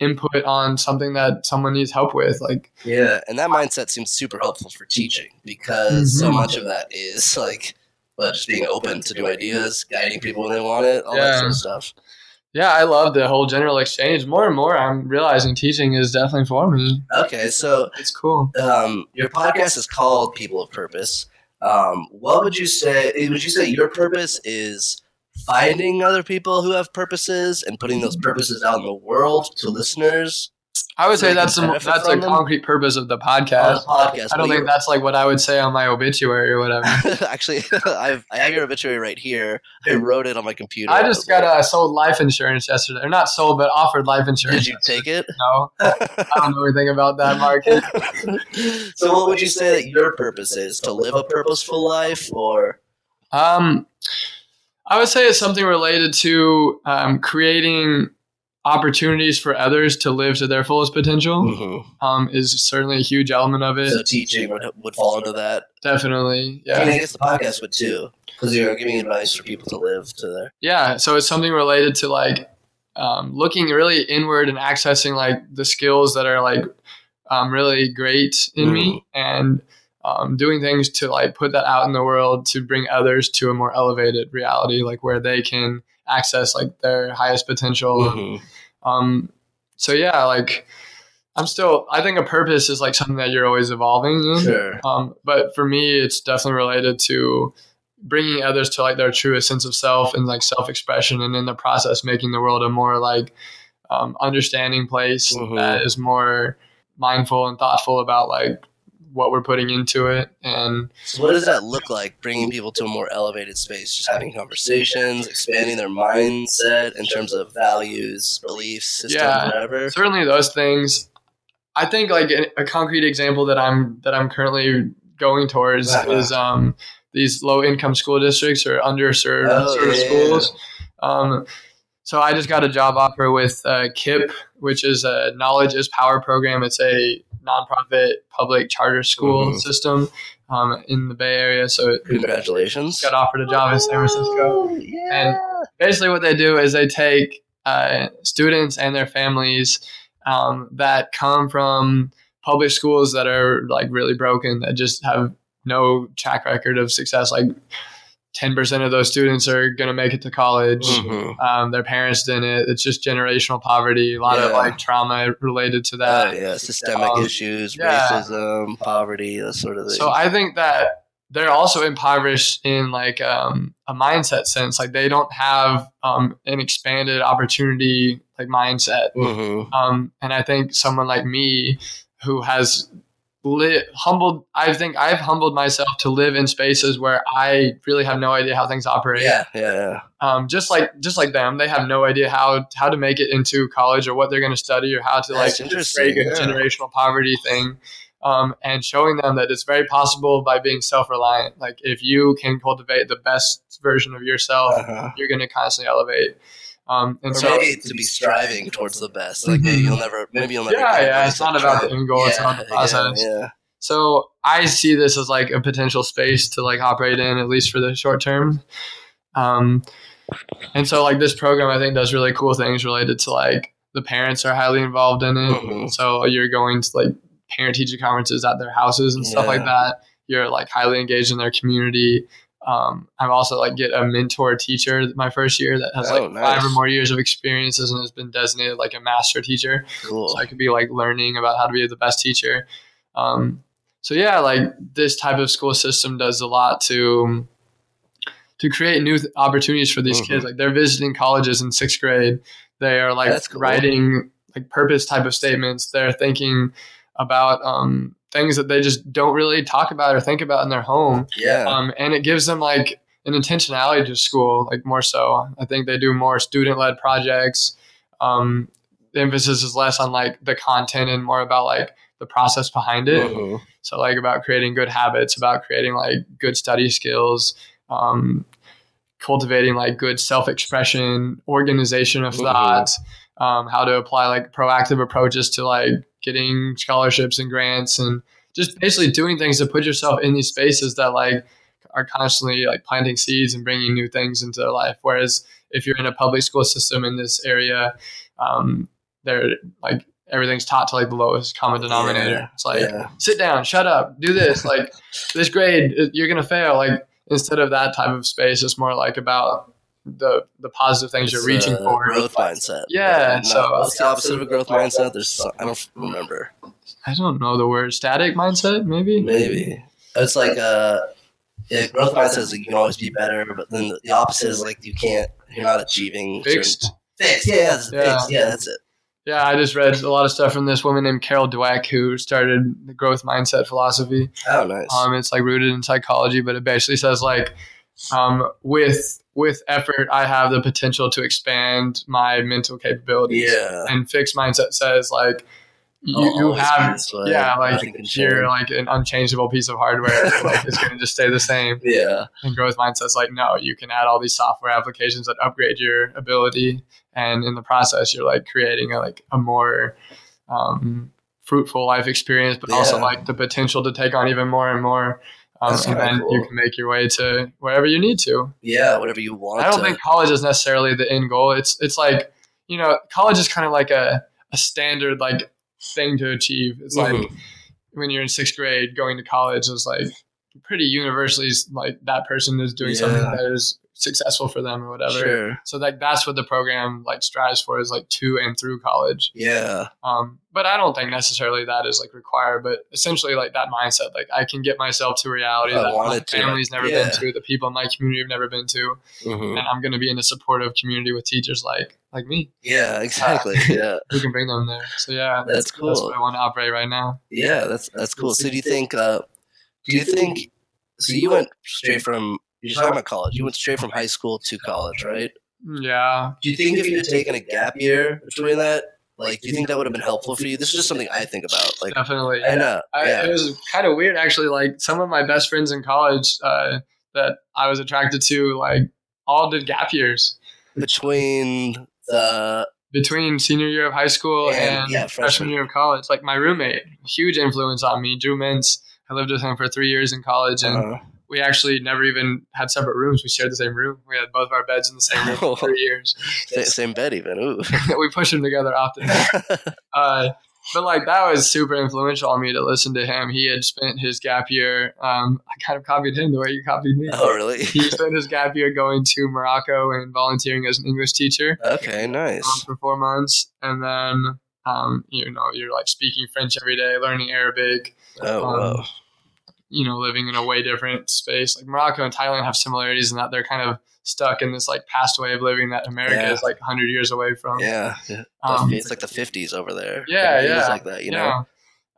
input on something that someone needs help with. Like Yeah, and that mindset seems super helpful for teaching because so Mhm. much of that is like, well, just being open to new ideas, guiding people when they want it, all that sort of stuff. yeah, I love the whole general exchange. More and more, I'm realizing teaching is definitely for me. Okay, so It's cool. um, your podcast is called People of Purpose. Um, what would you say? Would you say your purpose is finding other people who have purposes and putting those purposes out in the world to listeners? I would say that's the, that's a from them? concrete purpose of the podcast. the podcast. I don't think that's like what I would say on my obituary or whatever. *laughs* Actually, *laughs* I've, I have your obituary right here. I wrote it on my computer. I just got uh, sold life insurance yesterday, or not sold, but offered life insurance. Did you take it? No, I don't know anything about that market. *laughs* so, what would you say that your purpose is? To live a purposeful life, or Um, I would say it's something related to um, creating opportunities for others to live to their fullest potential. Um, is certainly a huge element of it. so teaching would, would fall into that? Definitely, I mean, I guess the podcast would too, because you're giving advice for people to live to their. yeah. So it's something related to like um, looking really inward and accessing like the skills that are like um, really great in me and um, doing things to like put that out in the world to bring others to a more elevated reality, like where they can access like their highest potential. Mhm. Um, so yeah, like I'm still, I think a purpose is like something that you're always evolving in. Sure. Um, but for me, it's definitely related to bringing others to like their truest sense of self and like self expression, and in the process, making the world a more like um, understanding place Mhm. that is more mindful and thoughtful about like what we're putting into it. And So, what does that look like? Bringing people to a more elevated space, just having conversations, expanding their mindset in terms of values, beliefs, systems, Yeah. whatever. certainly those things. I think like a, concrete example that I'm that I'm currently going towards Uh-huh. is um, these low income school districts or underserved Oh, yeah. schools. Um, so I just got a job offer with uh, KIPP, which is a Knowledge is Power program. It's a nonprofit public charter school Mhm. system um, in the Bay Area. So Congratulations. got offered a job in San Francisco Oh, yeah. basically what they do is they take uh, students and their families um, that come from public schools that are like really broken that just have no track record of success like 10% of those students are going to make it to college Mhm. um, their parents didn't it's just generational poverty a lot of like trauma related to Uh, that yeah, systemic Um, issues, yeah. racism, poverty, that sort of thing. So I think that they're also impoverished in like um, a mindset sense. Like they don't have um, an expanded opportunity like mindset. Mhm. Um, and I think someone like me who has li- humbled. I think I've humbled myself to live in spaces where I really have no idea how things operate. Yeah, yeah, yeah. Um, just like just like them, they have no idea how how to make it into college or what they're going to study or how to That's like break a yeah. generational poverty thing. Um, and showing them that it's very possible by being self-reliant. Like if you can cultivate the best version of yourself, Uh-huh. you're going to constantly elevate. Um, and Or so maybe to be striving towards the best. Like maybe Mhm. you'll never, maybe you'll never. yeah, yeah, it's not about the end goal; it's Yeah, about the yeah, process. Yeah, So I see this as like a potential space to like operate in, at least for the short term. Um, and so like this program, I think does really cool things related to like the parents are highly involved in it. Mhm. So you're going to like parent teacher conferences at their houses and stuff like that. You're like highly engaged in their community. Um, I'm also like get a mentor teacher my first year that has Oh, like five or more years of experiences and has been designated like a master teacher cool. so I could be like learning about how to be the best teacher. Um, so yeah, like this type of school system does a lot to to create new th- opportunities for these Mhm. kids. Like they're visiting colleges in sixth grade. They are like cool. writing like purpose type of statements. They're thinking about um, things that they just don't really talk about or think about in their home yeah, um, and it gives them like an intentionality to school, like more so. I think they do more student led projects. Um, the emphasis is less on like the content and more about like the process behind it. Mhm. So like about creating good habits, about creating like good study skills, um, cultivating like good self expression, organization of Mhm. thought, um, how to apply like proactive approaches to like getting scholarships and grants and just basically doing things to put yourself in these spaces that like are constantly like planting seeds and bringing new things into their life. Whereas if you're in a public school system in this area, um, they're like everything's taught to like the lowest common denominator. Yeah. It's like yeah. sit down, shut up, do this. Like this grade, you're gonna fail. Like instead of that type of space, it's more like about the the positive things It's you're reaching a for. Growth mindset. Yeah, No, so- what's the opposite of a growth mindset? There's some, I don't remember. I don't know the word static mindset. Maybe. Maybe it's like uh, yeah, growth mindset is like you can always be better, but then the, the opposite is like you can't. You're not achieving certain- Fixed. Fixed. Yeah, that's Yeah. fixed. Yeah, that's it. Yeah, I just read a lot of stuff from this woman named Carol Dweck who started the growth mindset philosophy. Oh, nice. Um, it's like rooted in psychology, but it basically says like, um, with with effort, I have the potential to expand my mental capabilities. yeah. And fixed mindset says like, you, I'll you have way. yeah, like you're like an unchangeable piece of hardware. *laughs* like it's gonna just stay the same. Yeah. And growth mindset's like, no, you can add all these software applications that upgrade your ability, and in the process, you're like creating a, like a more um, fruitful life experience, but also like the potential to take on even more and more. Um, and kinda then you can make your way to wherever you need to. Yeah. Whatever you want. I don't to. think college is necessarily the end goal. It's it's like you know, college is kind of like a a standard like thing to achieve. It's like Mhm. when you're in sixth grade, going to college is like pretty universally like that person is doing something that is successful for them or whatever. Sure. So like that's what the program like strives for is like to and through college. Yeah. Um, but I don't think necessarily that is like required. But essentially, like that mindset, like I can get myself to reality I that my wanted to. family's never Yeah. been to, the people in my community have never been to, Mhm. and I'm going to be in a supportive community with teachers like like me Yeah. Exactly. *laughs* Yeah. who can bring them there. So yeah, That's That's cool. what I want to operate right now. Yeah. That's that's cool. So do you think? Uh, do you think? So you went straight from. You're talking about college. You went straight from high school to college, right? Yeah, Do you think if you had taken a gap year between that, like, do you think that would have been helpful for you? This is just something I think about. Like, definitely. I know. I, yeah. It was kind of weird, actually. Like some of my best friends in college uh, that I was attracted to, like all did gap years between the between senior year of high school And, and, yeah, freshman. freshman. year of college. Like my roommate, huge influence on me, Drew Mintz. I lived with him for three years in college, and uh, we actually never even had separate rooms. We shared the same room. We had both of our beds in the same room for three *laughs* years. sa- same bed even. Ooh. *laughs* we pushed them together often. *laughs* Uh, but like that was super influential on me to listen to him. He had spent his gap year. Um, I kind of copied him the way you copied me. oh, really? He spent his gap year going to Morocco and volunteering as an English teacher Okay, um, nice. for four months, and then um, you know you're like speaking French every day, learning Arabic. Oh, um, wow. You know, living in a way different space. Like Morocco and Thailand have similarities in that they're kind of stuck in this like past way of living that America Yeah. is like 100 years away from. Yeah, yeah. Um, it's like the fifties over there. Yeah, it yeah, like that. You know.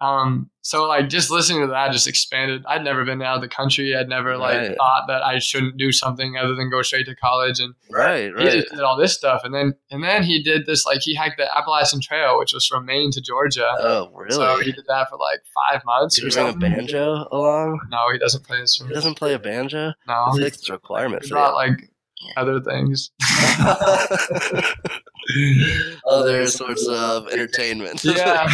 Um, so like just listening to that just expanded. I'd never been out of the country. I'd never like Right. thought that I shouldn't do something other than go straight to college. And Right, he right. just did all this stuff. And then and then he did this like he hiked the Appalachian Trail, which was from Maine to Georgia. Oh, really? So he did that for like five months. Did or he bring a banjo along? No, he doesn't play He doesn't play a banjo? No, feel like it's a requirement he for brought like other things. *laughs* *laughs* *laughs* *laughs* Other sorts of entertainment. Yeah. *laughs*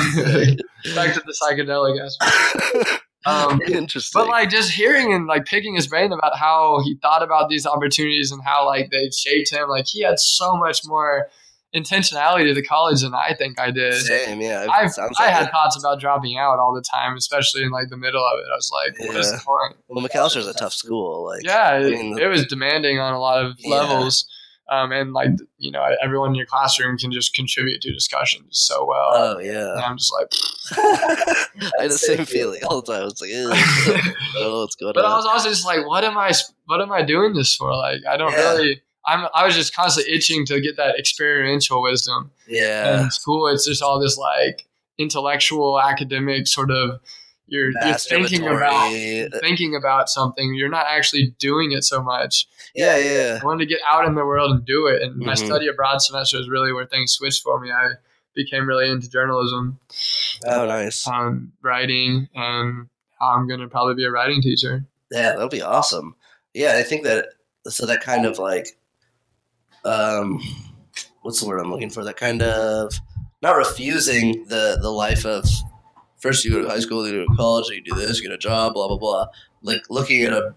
Back to the psychedelic aspect. Um, *laughs* Interesting. But like just hearing and like picking his brain about how he thought about these opportunities and how like they shaped him, like he had so much more intentionality to the college than I think I did. Same, yeah. I've, I like had it. thoughts about dropping out all the time, especially in like the middle of it. I was like, what is Yeah. the point? Well, Macalester's a tough school. Like, Yeah, it, mean, it was demanding on a lot of Yeah. levels. Um, and like, you know, everyone in your classroom can just contribute to discussions so well. Oh and yeah. I'm just like, *laughs* I had the *laughs* same feeling all the time. It's like, Ew. I don't *laughs* know what's going But I was also just like, what am I? What am I doing this for? Like, I don't Yeah. really. I'm. I was just constantly itching to get that experiential wisdom. yeah. And school, it's just all this like intellectual, academic sort of. You're, you're thinking about thinking about something. You're not actually doing it so much. Yeah, yeah. I wanted to get out in the world and do it. And my Mhm. study abroad semester is really where things switched for me. I became really into journalism, Oh, nice. um, writing, and I'm gonna probably be a writing teacher. Yeah, that'll be awesome. Yeah, I think that so that kind of like um what's the word I'm looking for? That kind of not refusing the the life of first you go to high school, then you go to college, then you do this, you get a job, blah blah blah. Like looking at a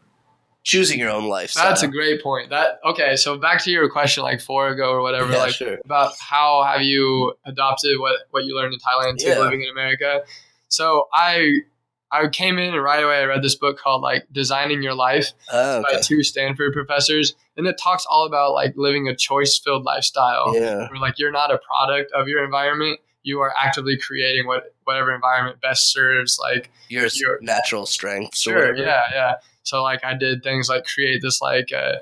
choosing your own lifestyle. That's a great point. That okay. So back to your question, like four ago or whatever, yeah, like sure. about how have you adopted what what you learned in Thailand to Yeah. living in America. So I I came in and right away I read this book called like Designing Your Life Oh, by two Stanford professors, and it talks all about like living a choice filled lifestyle. Yeah. Where like you're not a product of your environment. You are actively creating what whatever environment best serves like Your, Your- natural strengths. Sure. Yeah. Yeah. So like I did things like create this like uh,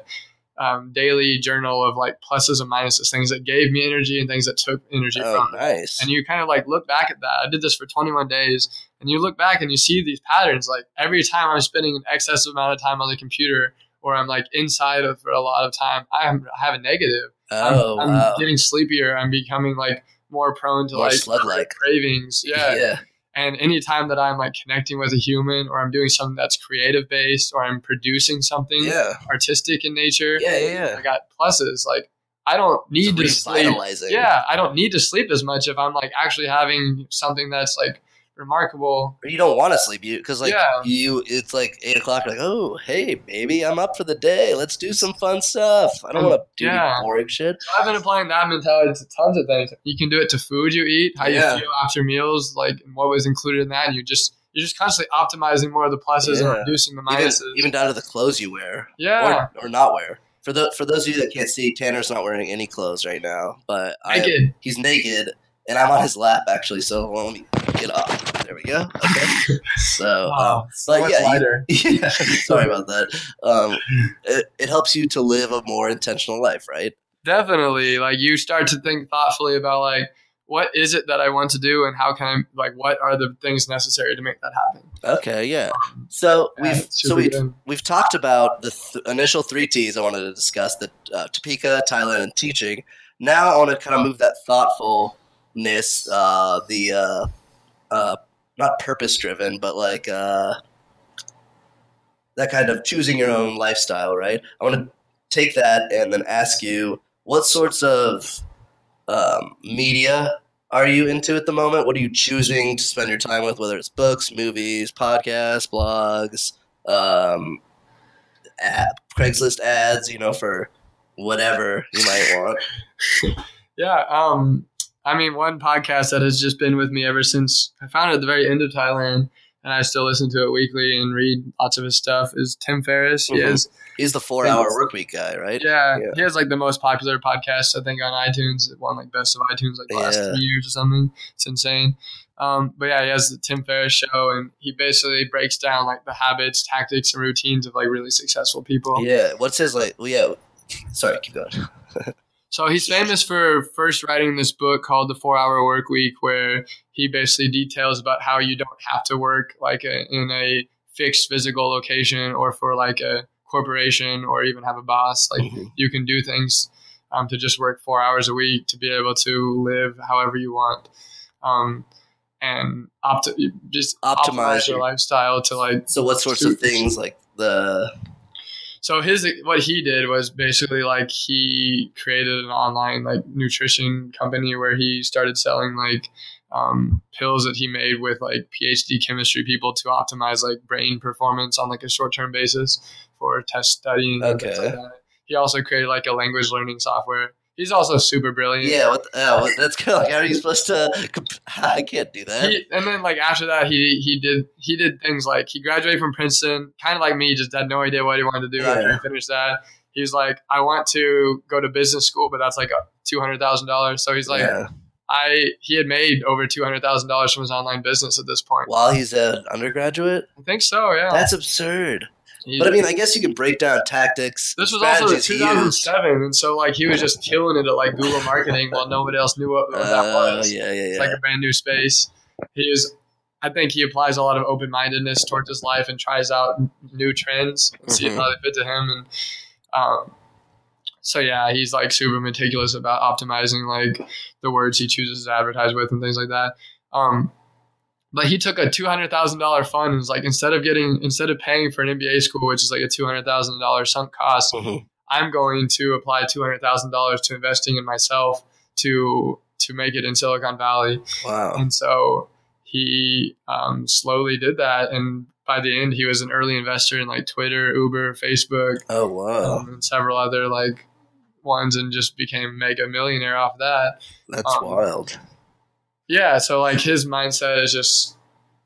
um, daily journal of like pluses and minuses, things that gave me energy and things that took energy Oh, from nice. And you kind of like look back at that. I did this for 21 days, and you look back and you see these patterns. Like every time I'm spending an excessive amount of time on the computer, or I'm like inside of for a lot of time, I am- I have a negative. I'm- oh, I'm, wow. getting sleepier. I'm becoming like more prone to More like slug-like. cravings. Yeah. yeah. And anytime that I'm like connecting with a human or I'm doing something that's creative based or I'm producing something Yeah. artistic in nature, Yeah, yeah, yeah. I got pluses. Like I don't need to sleep. Yeah, I don't need to sleep as much if I'm like actually having something that's like remarkable. You don't want to sleep you because like Yeah. you it's like eight o'clock you're like oh hey baby i'm up for the day let's do some fun stuff i don't want to do Yeah. boring shit So I've been applying that mentality to tons of things. You can do it to food you eat, how Yeah. you feel after meals, like what was included in that, and you just you're just constantly optimizing more of the pluses and reducing the minuses. even down to the clothes you wear yeah. or, or not wear for the for those of you that can't see Tanur's not wearing any clothes right now but I, he's naked and i'm on his lap actually so let me get off there we go okay so *laughs* Wow. um, So but much yeah, you- *laughs* yeah sorry about that um, it, it helps you to live a more intentional life right definitely like you start to think thoughtfully about like what is it that i want to do and how can i like what are the things necessary to make that happen Okay, yeah. So Yeah, we've it's so super we good. we've talked about the th- initial three T's I wanted to discuss: the uh, Topeka, Thailand, and teaching. Now I want to kind of move that thoughtfulness, uh, the uh, uh, not purpose driven, but like uh, that kind of choosing your own lifestyle. Right. I want to take that and then ask you what sorts of um, media are you into at the moment? What are you choosing to spend your time with? Whether it's books, movies, podcasts, blogs, um, ad, Craigslist ads, you know, for whatever you might want. *laughs* yeah um i mean one podcast that has just been with me ever since i found it at the very end of thailand and i still listen to it weekly and read lots of his stuff is tim ferriss he Mhm. has He's the four-hour work week guy, right? yeah, Yeah. he has like the most popular podcast i think on itunes it won like best of itunes like the last Yeah. three years or something it's insane um, but yeah he has the tim ferriss show and he basically breaks down like the habits tactics and routines of like really successful people Yeah. What's his like? Well, yeah. Sorry, keep going. *laughs* So he's famous for first writing this book called The Four Hour Work Week, where he basically details about how you don't have to work like a, in a fixed physical location or for like a corporation or even have a boss. Like Mhm. you can do things um, to just work four hours a week to be able to live however you want. Um, and opt- just Optimize optimize your your- lifestyle to like So what sorts of things like the so his what he did was basically like he created an online like nutrition company where he started selling like um, pills that he made with like PhD chemistry people to optimize like brain performance on like a short term basis for test studying. and Okay. like. He also created like a language learning software. He's also super brilliant. yeah? What the, oh, that's kind of like how are you supposed to? comp- *laughs* I can't do that. He, and then like after that he he did he did things like he graduated from Princeton, kind of like me, just had no idea what he wanted to do after he finished that. He was like, I want to go to business school, but that's like two hundred thousand dollars. So he's like, yeah. I he had made over two hundred thousand dollars from his online business at this point. While he's an undergraduate, I think so, yeah. that's absurd. He- But I mean, I guess you can break down tactics. this was also strategies he used. 2007, and so like he was just killing it at like Google marketing while nobody else knew what, what that Uh, was. yeah, yeah, It's like a brand new space. He is, I think he applies a lot of open mindedness towards his life and tries out new trends and see Mhm. how they fit to him. And um, so yeah, he's like super meticulous about optimizing like the words he chooses to advertise with and things like that. Um, but he took a two hundred thousand dollar fund and was like, instead of getting instead of paying for an MBA school, which is like a two hundred thousand dollar sunk cost, Mhm. I'm going to apply two hundred thousand dollars to investing in myself to to make it in Silicon Valley. Wow. And so he um, slowly did that, and by the end, he was an early investor in like Twitter, Uber, Facebook, Oh wow. um, and several other like ones, and just became mega millionaire off that. That's um, wild. Yeah, so like his mindset is just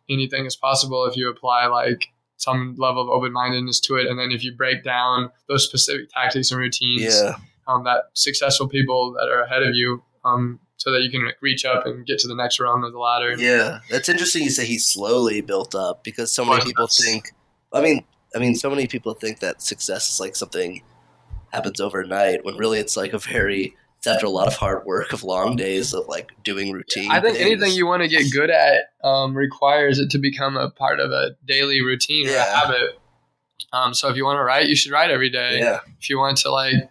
anything is possible if you apply like some level of open mindedness to it, and then if you break down those specific tactics and routines Yeah. um, that successful people that are ahead of you, um, so that you can reach up and get to the next rung of the ladder. Yeah. That's interesting. You say he slowly built up because so many people think. I mean, I mean, so many people think that success is like something happens overnight when really it's like a very. It's after a lot of hard work of long days of like doing routine. I think things. anything you want to get good at um, requires it to become a part of a daily routine or a habit. Um, so if you want to write, you should write every day. Yeah. If you want to like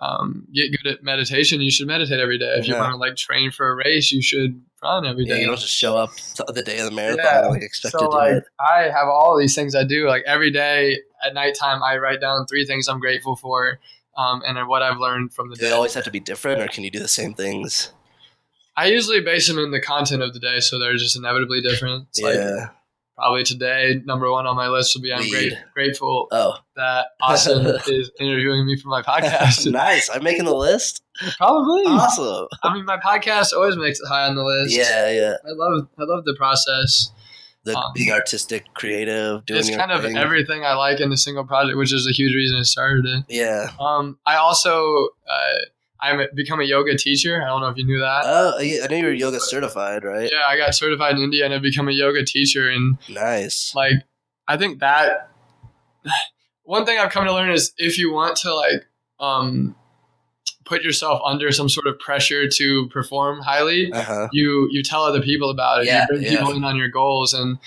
um, get good at meditation, you should meditate every day. If you want to like train for a race, you should run every Yeah, day. you don't just show up the day of the marathon Yeah. and like expect so to do like it. I have all these things I do. Like every day at nighttime, I write down three things I'm grateful for, um, and what I've learned from the Do they always have to be different, or can you do the same things? I usually base them in the content of the day, so they're just inevitably different. It's like yeah. probably today, number one on my list will be I'm great, grateful Oh, that Austin *laughs* is interviewing me for my podcast. *laughs* nice. I'm making the list. probably. Awesome. I mean, my podcast always makes it high on the list. Yeah, yeah. I love I love the process. The Um, being artistic, creative, doing it's kind of thing. everything I like in a single project, which is a huge reason I started it. Yeah. Um, I also uh, I'm become a yoga teacher. I don't know if you knew that. Oh, yeah, I know you're yoga certified, right? yeah, I got certified in India and I've become a yoga teacher. And Nice. like, I think that *sighs* one thing I've come to learn is if you want to like um, put yourself under some sort of pressure to perform highly, Uh huh. you you tell other people about it. Yeah, you bring yeah. people in on your goals, and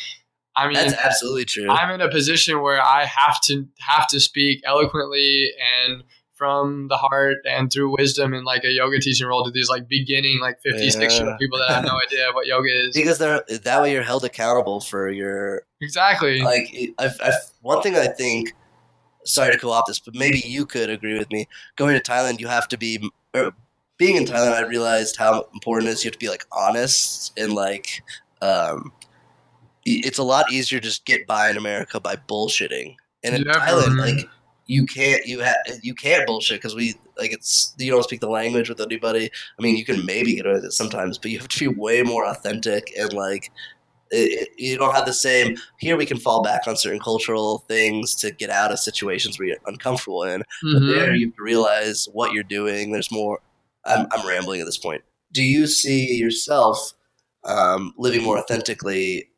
I mean, That's absolutely true. I'm in a position where I have to have to speak eloquently and from the heart and through wisdom in like a yoga teaching role to these like beginning like 50 60 year Yeah. old people that have no *laughs* idea what yoga is because they're that way you're held accountable for your exactly like I've, I've, one thing i think sorry to co-opt this but maybe you could agree with me. Going to thailand you have to be being in thailand i realized how important it is you have to be like honest and like um it's a lot easier to just get by in america by bullshitting. And in Yeah. thailand like you can't you have you can't bullshit because we like it's you don't speak the language with anybody. I mean you can maybe get away with it sometimes but you have to be way more authentic and like it, it- you don't have the same here we can fall back on certain cultural things to get out of situations where you're uncomfortable in but Mhm. there you have to realize what you're doing there's more i'm, I'm rambling at this point do you see yourself um, living more authentically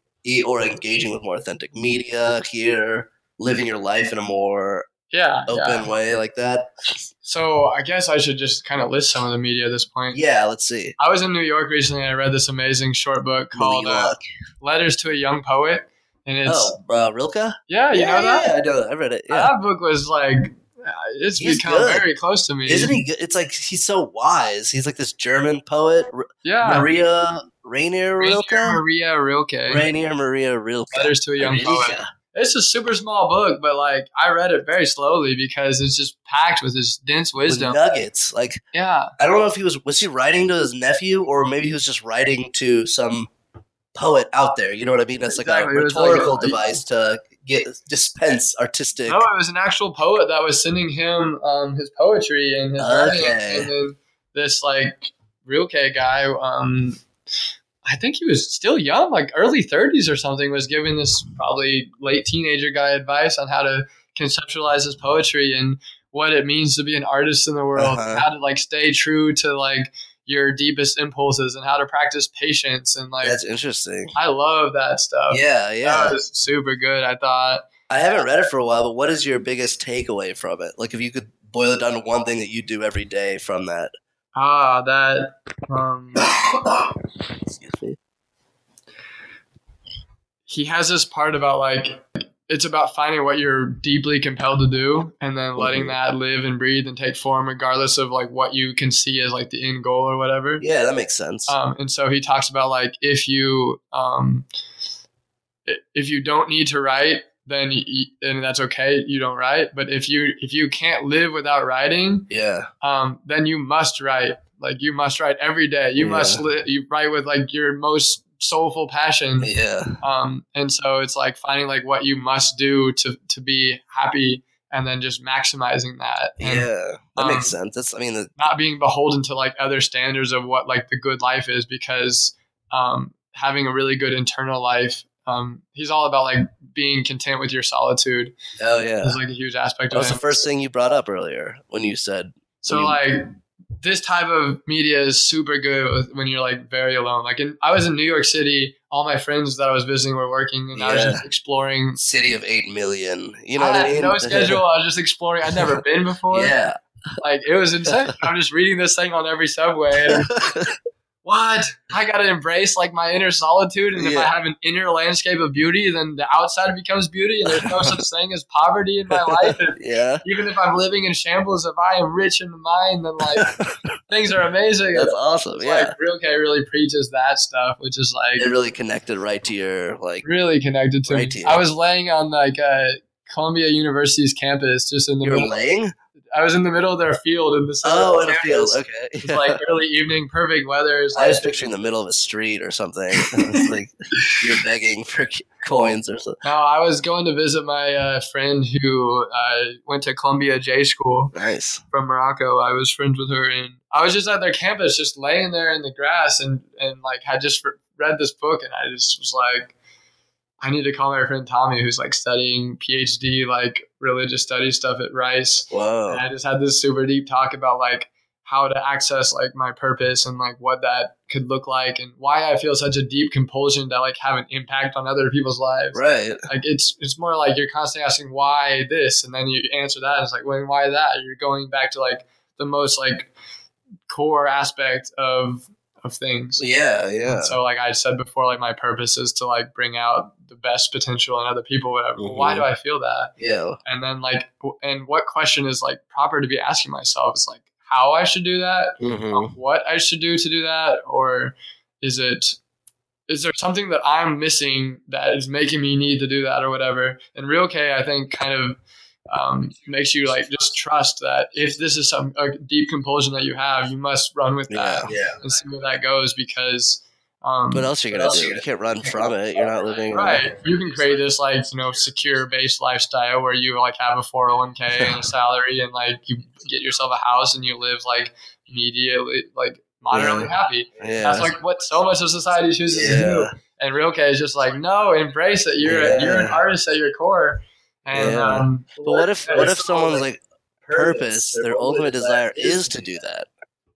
or engaging with more authentic media here living your life in a more yeah, open yeah. way like that. So I guess I should just kind of list some of the media at this point. Yeah, let's see. I was in New York recently and I read this amazing short book called uh, Letters to a Young Poet. And it's, oh, uh, Rilke. yeah, you know that? Yeah, I know that. I read it. Yeah. That book was like, uh, it's He's become good. very close to me. Isn't he good? It's like he's so wise. He's like this German poet, Yeah. Maria Rainier Rilke. Maria Rilke. Rainier Maria Rilke. Letters to a Young Rilke. Poet. It's a super small book, but like I read it very slowly because it's just packed with this dense With wisdom. nuggets. Like Yeah. I don't know if he was was he writing to his nephew or maybe he was just writing to some poet out there. You know what I mean? That's like Exactly. a was like rhetorical a- device to get dispense artistic. No, it was an actual poet that was sending him um, his poetry and his writing, and then this like Rilke guy, um, I think he was still young, like early thirties or something, was giving this probably late teenager guy advice on how to conceptualize his poetry and what it means to be an artist in the world, Uh-huh. how to like stay true to like your deepest impulses and how to practice patience and like That's interesting. I love that stuff. Yeah, yeah. That was super good. I thought. I haven't read it for a while, but what is your biggest takeaway from it? Like if you could boil it down to one thing that you do every day from that. Ah, that. Um. *coughs* he has this part about like it's about finding what you're deeply compelled to do and then letting Mhm. that live and breathe and take form regardless of like what you can see as like the end goal or whatever Yeah, that makes sense. um, and so he talks about like if you um, if you don't need to write then y- y- and that's okay you don't write but if you if you can't live without writing yeah. um, then you must write. Like you must write every day. You Yeah. must li- you write with like your most soulful passion. Yeah. Um, and so it's like finding like what you must do to to be happy, and then just maximizing that. And Yeah. That um, makes sense. That's I mean the, Not being beholden to like other standards of what like the good life is, because um, having a really good internal life. Um, he's all about like being content with your solitude. oh yeah. Is like a huge aspect of That was him. the first thing you brought up earlier when you said So you- like this type of media is super good when you're like very alone. Like in, I was in New York City, all my friends that I was visiting were working, and I was just exploring. city of eight million. You know I what I mean? no schedule. I was just exploring. I'd never *laughs* been before. yeah. Like it was insane. I'm just reading this thing on every subway. *laughs* And what? I gotta embrace like my inner solitude, and if I have an inner landscape of beauty, then the outside becomes beauty, and there's no *laughs* such thing as poverty in my life. *laughs* If, yeah. even if I'm living in shambles, if I am rich in the mind, then like *laughs* things are amazing. That's awesome. It's Yeah. Like Rilke really preaches that stuff, which is like it really connected right to your like really connected to Right me. to. I was laying on like uh, Columbia University's campus, just in the you're middle. laying? I was in the middle of their field in the center Oh, in a field. Okay. It's like *laughs* early evening, perfect weather. It's I was picturing the middle of a street or something. *laughs* *laughs* Like you're begging for coins or something. no, I was going to visit my uh, friend who uh, went to Columbia J School Nice. from Morocco. I was friends with her, and I was just at their campus, just laying there in the grass, and and like had just read this book, and I just was like, I need to call my friend Tommy, who's like studying PhD like religious studies stuff at Rice, Whoa. and I just had this super deep talk about like how to access like my purpose and like what that could look like and why I feel such a deep compulsion to like have an impact on other people's lives Right. like it's it's more like you're constantly asking why this and then you answer that and it's like well why that you're going back to like the most like core aspect of of things Yeah. Yeah. And so like i said before like my purpose is to like bring out the best potential in other people whatever Well, why do i feel that Yeah. and then like and what question is like proper to be asking myself is like how i should do that hmm what I should do to do that, or is it is there something that I'm missing that is making me need to do that or whatever? And Rilke, I think, kind of um, makes you like just trust that if this is some a deep compulsion that you have, you must run with that Yeah. and see where that goes because. Um, What else are you gonna do? You can't run from it. You're not living. Right. You can create this like, you know, secure based lifestyle where you like have a 401k and a salary and like you get yourself a house and you live like immediately like moderately Yeah. happy. Yeah. That's like what so much of society chooses to do. yeah. And Rilke is just like, no, embrace it. You're Yeah. you're an artist at your core. And Yeah. um But what if what if someone's like purpose, their ultimate desire is to do that?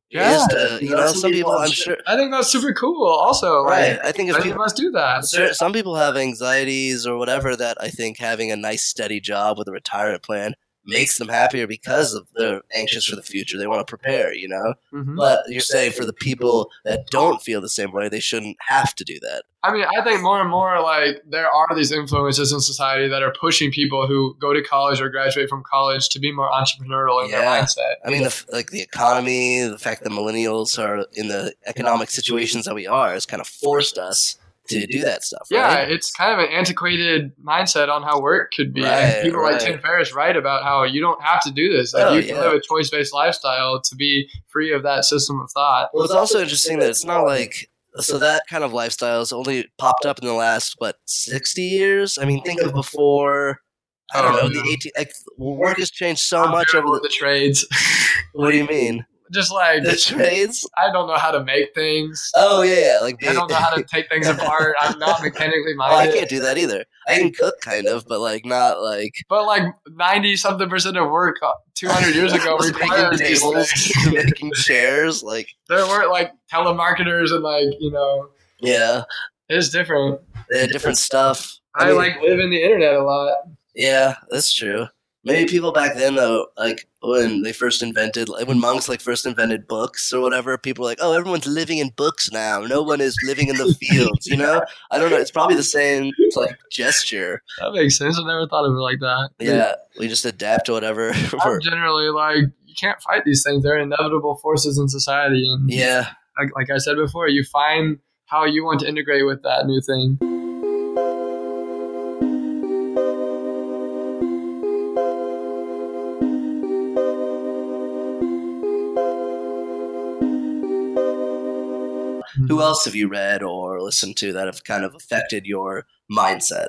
Yeah. Is to you know some people I'm sure. I think that's super cool also. Right. Like I think if I think you people must do that. Cer- some people have anxieties or whatever that I think having a nice steady job with a retirement plan makes them happier because of they're anxious for the future. They want to prepare, you know. Mhm. But you're saying for the people that don't feel the same way, they shouldn't have to do that. I mean, I think more and more like there are these influences in society that are pushing people who go to college or graduate from college to be more entrepreneurial in their Yeah. mindset. I mean, the, like the economy, the fact that millennials are in the economic situations that we are, has kind of forced us to do that stuff. Yeah, right? it's kind of an antiquated mindset on how work could be. Right, people right. like Tim Ferriss write about how you don't have to do this. Like Oh, you can yeah. live a choice based lifestyle to be free of that system of thought. Well, it's also interesting that it's not like so that kind of lifestyle has only popped up in the last what sixty years. I mean, think of before. I don't Oh, know the eighteen. Like, work has changed so I'm much over the. the trades. What do you mean? Just like The trades? I don't know how to make things. Oh yeah, yeah. Like I don't know how to *laughs* take things apart. I'm not mechanically Oh, I can't do that either. I can cook kind of, but like not like But like ninety something percent of work uh, two hundred years ago *laughs* was required making tables, *laughs* making chairs. Like There weren't like telemarketers and like you know yeah, it's different. had different stuff. I, mean, like live in the internet a lot. Yeah, that's true. Maybe people back then though, like when they first invented, like when monks like first invented books or whatever, people were like, "Oh, everyone's living in books now. No one is living in the *laughs* fields." You know? I don't know. It's probably the same like gesture. That makes sense. I never thought of it like that. Yeah, we just adapt to whatever. I'm *laughs* generally like you can't fight these things. They're inevitable forces in society, and yeah, like, like I said before, you find how you want to integrate with that new thing. Who else have you read or listened to that have kind of affected your mindset?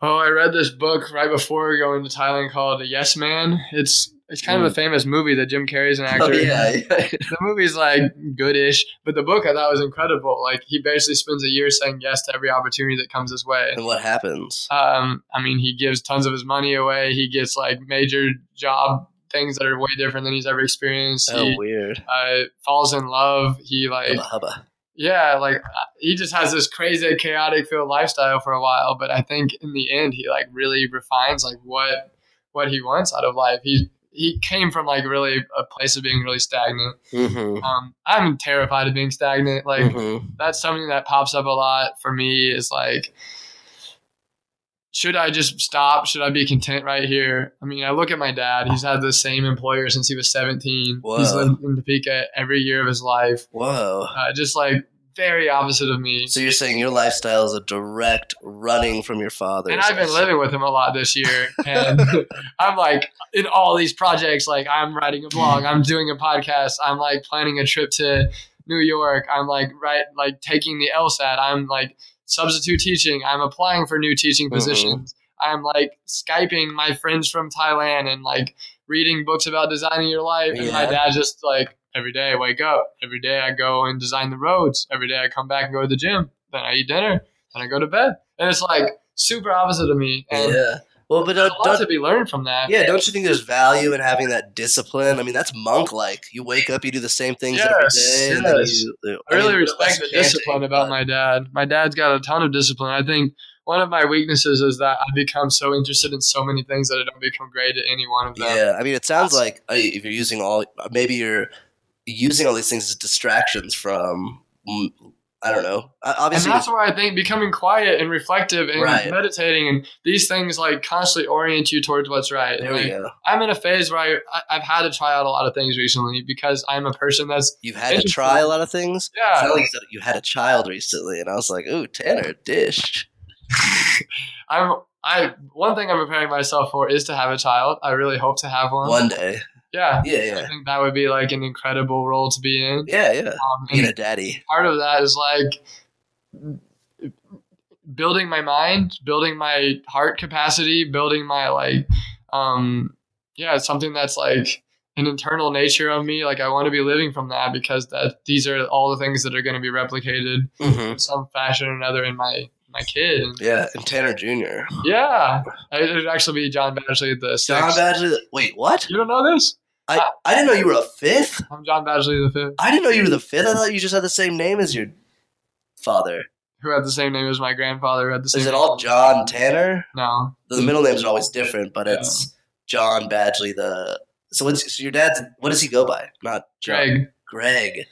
Oh, I read this book right before going to Thailand called The Yes Man. It's it's kind of a famous movie that Jim Carrey's an actor. Oh yeah, *laughs* The movie's like goodish, but the book I thought was incredible. Like he basically spends a year saying yes to every opportunity that comes his way. and what happens? Um, I mean, he gives tons of his money away. He gets like major job things that are way different than he's ever experienced. Oh, he weird. uh, falls in love. He like Hubba yeah, like he just has this crazy chaotic filled lifestyle for a while. But I think in the end, he like really refines like what what he wants out of life. He he came from like really a place of being really stagnant. Mm-hmm. Um, I'm terrified of being stagnant. Like mm-hmm. that's something that pops up a lot for me. Is like, should I just stop? Should I be content right here? I mean, I look at my dad. He's had the same employer since he was 17. Whoa. He's lived in Topeka every year of his life. Whoa. Uh, just like very opposite of me. So you're saying your lifestyle is a direct running from your father. And I've been living with him a lot this year, *laughs* and I'm like in all these projects. Like I'm writing a blog, I'm doing a podcast, I'm like planning a trip to New York. I'm like right, like taking the LSAT. I'm like substitute teaching. I'm applying for new teaching Mhm. positions. I'm like skyping my friends from Thailand and like reading books about designing your life. And my dad just like every day I wake up, every day I go and design the roads. Every day I come back and go to the gym. Then I eat dinner. Then I go to bed. And it's like super opposite of me. And Yeah. Well, but don't, a lot to be learned from that. yeah, don't you think there's value in having that discipline? I mean, that's monk-like. You wake up, you do the same things Yes, every day. Yes. you, I really mean, respect the discipline about my dad. My dad's got a ton of discipline. I think one of my weaknesses is that I become so interested in so many things that I don't become great at any one of them. Yeah, I mean, it sounds like uh, if you're using all, maybe you're using all these things as distractions from. I don't know. Uh, And that's why I think becoming quiet and reflective and Right. meditating and these things like constantly orient you towards what's right. there we go. I'm in a phase where I, I've had to try out a lot of things recently because I'm a person that's You've had to try a lot of things. Yeah. like you had a child recently, and I was like, "Ooh, Tanur, dish." *laughs* I'm I one thing I'm preparing myself for is to have a child. I really hope to have one. One day, Yeah. yeah, yeah. I think that would be like an incredible role to be in. yeah, yeah. Um, Being a daddy. part of that is like building my mind, building my heart capacity, building my like um yeah, it's something that's like an internal nature of me. Like I want to be living from that because that these are all the things that are going to be replicated hmm in some fashion or another in my my kid. Yeah, and Tanur Jr. yeah, it would actually be John Badgley the John sixth. Badgley. Wait, what? You don't know this? I I didn't know you were a fifth. I'm John Badgley the fifth, I didn't know you were the fifth. I thought you just had the same name as your father. who had the same name as my grandfather. Who had the same. Is it all John Tanur? No, The middle names are always different, but it's John Badgley. The so what's so your dad's? What does he go by? Not John. Greg. Greg.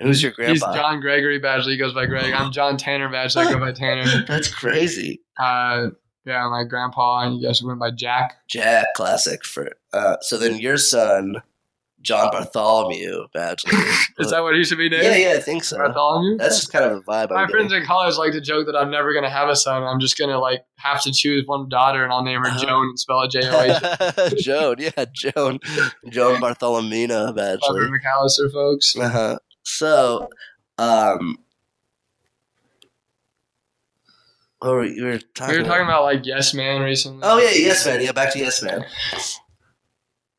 And who's your grandpa? He's? John Gregory Badgley. He goes by Greg. I'm John Tanur Badgley. I go by Tanur. *laughs* That's crazy. Uh, yeah, my grandpa and you guys went by Jack. Jack classic for. Uh, so then your son, John Bartholomew Badgley. *laughs* Is that what he should be named? yeah, yeah, I think so. Bartholomew. That's just kind of a vibe. my I'm friends in college like to joke that I'm never gonna have a son. I'm just gonna like have to choose one daughter, and I'll name her Uh-huh. Joan and spell it J O H. *laughs* Joan, yeah, Joan, Joan Bartholomina Clever Badgley. Macalester, folks. Uh-huh. So, um, were you were talking? We were talking about like Yes Man recently. Oh yeah, yes man. Yeah, back to yes man.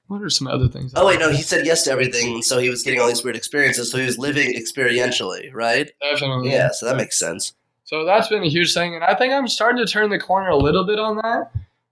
What are some other things? Oh wait, no, he said yes to everything, so he was getting all these weird experiences. So he was living experientially, right? Definitely. Yeah, so that makes sense. So that's been a huge thing, and I think I'm starting to turn the corner a little bit on that.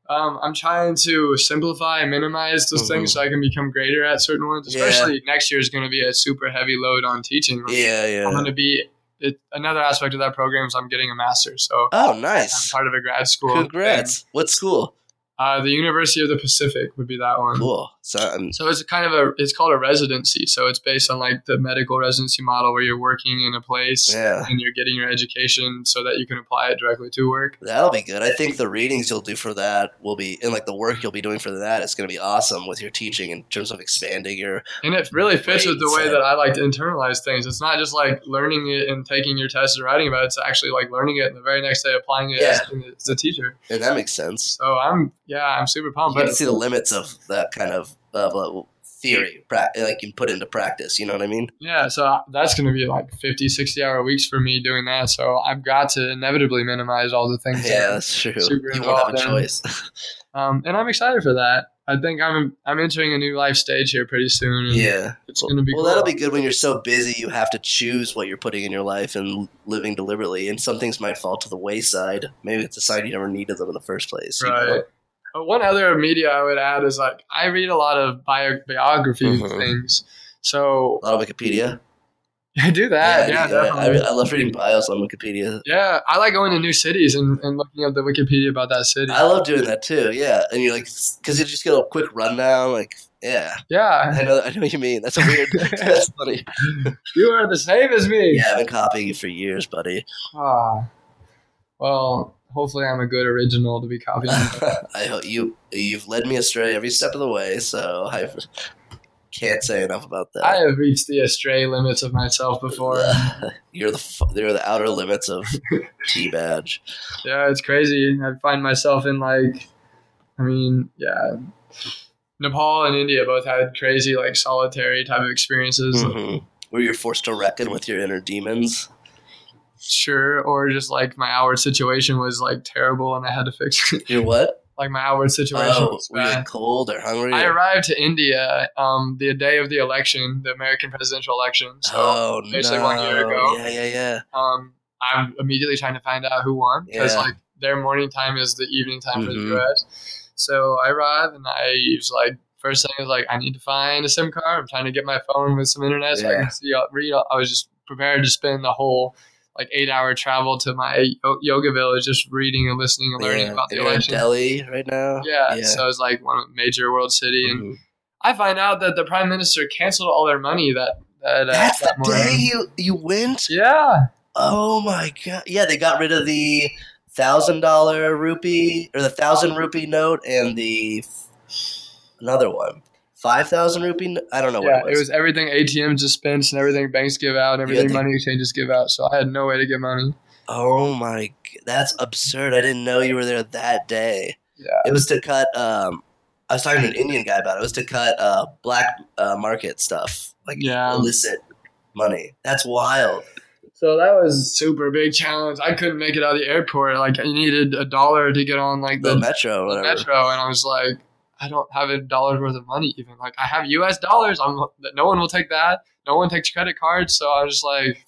Um, I'm trying to simplify and minimize those Mhm. things so I can become greater at certain ones. Yeah. Especially next year is going to be a super heavy load on teaching. Yeah, yeah. I'm going to be it, another aspect of that program is I'm getting a master's, so Oh, nice. I'm part of a grad school. Congrats. What school? Uh, the University of the Pacific would be that one. Cool. So, um, So it's kind of a it's called a residency. So it's based on like the medical residency model where you're working in a place yeah, and you're getting your education so that you can apply it directly to work. that'll be good. I think the readings you'll do for that will be, and like the work you'll be doing for that is going to be awesome with your teaching in terms of expanding your. And it really fits with the way that I like to internalize things. It's not just like learning it and taking your test and writing about it. It's actually like learning it and the very next day applying it Yeah. as, as a teacher. And that makes sense. So I'm yeah, I'm super pumped. You But can see the limits of that kind of uh, theory, like you can put into practice. You know what I mean? yeah, so that's going to be like 50, 60 hour weeks for me doing that. So I've got to inevitably minimize all the things. Yeah, that- that's true. super You won't have a in- choice. *laughs* Um, and I'm excited for that. I think I'm I'm entering a new life stage here pretty soon. yeah. it's going to be Well, cool. that'll be good when you're so busy you have to choose what you're putting in your life and living deliberately. And some things might fall to the wayside. Maybe it's a sign you never needed them in the first place. you know? Right. But one other media I would add is like I read a lot of bio- biography Mhm. things. So A lot of Wikipedia. I *laughs* do that. Yeah, I, definitely. I love reading bios on Wikipedia. yeah, I like going to new cities and, and looking up the Wikipedia about that city. I love doing that too. Yeah, and you're like, because you just get a quick rundown. Like, yeah, yeah, I know, I know what you mean. That's a weird. *laughs* *laughs* that's funny. you are the same as me. Yeah, I've been copying you for years, buddy. Ah. Well, hopefully I'm a good original to be copying. *laughs* I hope you you've led me astray every step of the way. So I *laughs* can't say enough about that. I have reached the astray limits of myself before. *laughs* you're the you're the outer limits of T badge. Yeah, it's crazy. I find myself in like, I mean, yeah, Nepal and India both had crazy like solitary type of experiences. Mhm. Where you're forced to reckon with your inner demons. Sure, or just like my outward situation was like terrible and I had to fix it. You're what? *laughs* like my outward situation Oh, was were you cold or hungry? I or- arrived to India um, the day of the election, the American presidential election. So oh basically no! one year ago. Yeah, yeah, yeah. um, I'm immediately trying to find out who won because Yeah. like their morning time is the evening time for Mhm. the U.S. So I arrive and I was like, first thing is like, I need to find a SIM card. I'm trying to get my phone with some internet so I can see uh, read. I was just prepared to spend the whole like eight hour travel to my yoga village just reading and listening and learning yeah. about the And in election. Delhi right now. Yeah, Yeah. so it's like one major world city, and Mhm. I find out that the prime minister canceled all their money that that, uh, That's that the day you you went. Yeah, Oh my god! Yeah, they got rid of the thousand dollar rupee or the thousand rupee note and the another one, five thousand rupee. I don't know yeah. what It was everything ATMs dispense and everything banks give out, and everything the- money exchanges give out. So I had no way to get money. Oh my! That's absurd. I didn't know you were there that day. Yeah. It was to cut. Um, I was talking to an Indian guy about it. It was to cut uh, black uh, market stuff, like Yeah. illicit money. That's wild. So that was a super big challenge. I couldn't make it out of the airport. Like I needed a dollar to get on like The the, metro, or whatever. metro, and I was like, I don't have a dollar's worth of money. Even like I have U.S. dollars. I'm no one will take that. No one takes credit cards. So I was just like,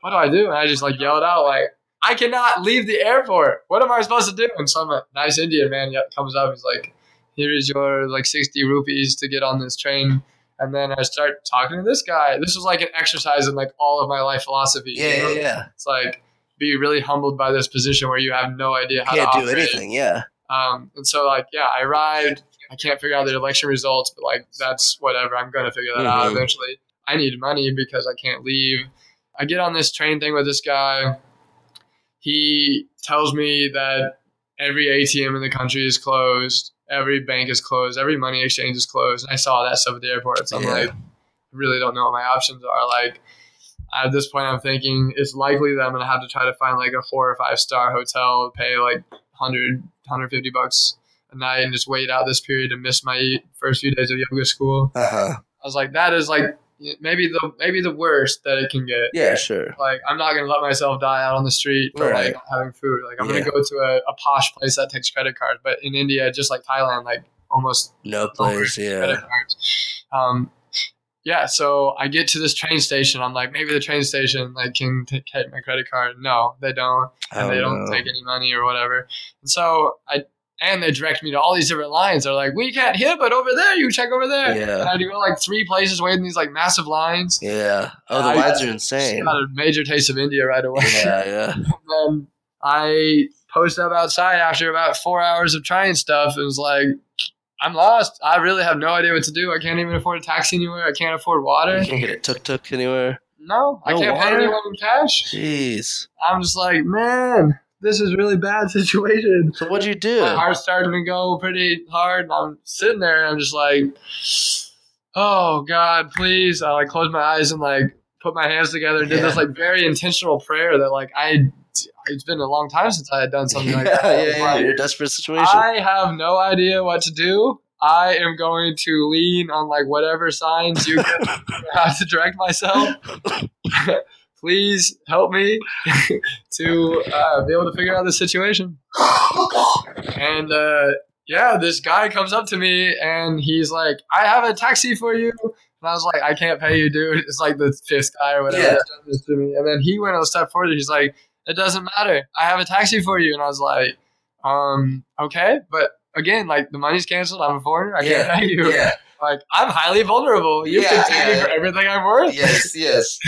what do I do? And I just like yelled out like. I cannot leave the airport. What am I supposed to do? And some nice Indian man comes up. He's like, "Here is your like sixty rupees to get on this train." And then I start talking to this guy. This was like an exercise in like all of my life philosophy. you Yeah, know? yeah, yeah. It's like be really humbled by this position where you have no idea how Can't to do anything. Yeah. Um, and so like yeah, I arrived I can't figure out the election results, but like that's whatever. I'm gonna figure that out Mhm. eventually. I need money because I can't leave. I get on this train thing with this guy. He tells me that every ATM in the country is closed, every bank is closed, every money exchange is closed. And I saw that stuff at the airport. So I'm Yeah. like, I really don't know what my options are. Like at this point, I'm thinking it's likely that I'm gonna have to try to find like a four or five star hotel, pay like 100, 150 bucks a night, and just wait out this period and miss my first few days of yoga school. Uh huh. I was like, that is like maybe the maybe the worst that it can get. Yeah, sure. Like I'm not gonna let myself die out on the street for Right. like not having food. Like I'm Yeah. gonna go to a, a posh place that takes credit cards, but in India, just like Thailand, like almost No *laughs* place. credit Yeah. cards. Um, yeah, so I get to this train station. I'm like, maybe the train station like can take my credit card. No, they don't, and Oh, they don't no. take any money or whatever. And so I and they direct me to all these different lines. They're like, we can't here, but over there, you check over there. Yeah. And I had to go like three places, waiting these like massive lines. Yeah. Oh, the lines are insane. Got a major taste of India right away. Yeah, *laughs* yeah. And then I post up outside after about four hours of trying stuff and was like, I'm lost. I really have no idea what to do. I can't even afford a taxi anywhere. I can't afford water. You can't get a tuk tuk anywhere. No, I can't pay anyone in cash. Jeez. I'm just like, man, this is really bad *laughs* situation. So what'd you do? My heart's starting to go pretty hard. And I'm sitting there and I'm just like, oh God, please. I like closed my eyes and like put my hands together and did this like very intentional prayer that like I, it's been a long time since I had done something *laughs* yeah, like that. yeah, yeah. Like, You're in a desperate situation. I have no idea what to do. I am going to lean on like whatever signs you *laughs* have to direct myself. *laughs* Please help me to uh, be able to figure out this situation. And uh, yeah, this guy comes up to me and he's like, "I have a taxi for you." And I was like, "I can't pay you, dude." It's like the fifth guy or whatever Yeah. that's done this to me. And then he went a step further. He's like, "It doesn't matter. I have a taxi for you." And I was like, "Um, okay, but." Again, like the money's canceled. I'm a foreigner. I Yeah. can't pay you. yeah. Like I'm highly vulnerable. You Yeah, can take me yeah. for everything I'm worth. Yes, *laughs* yes.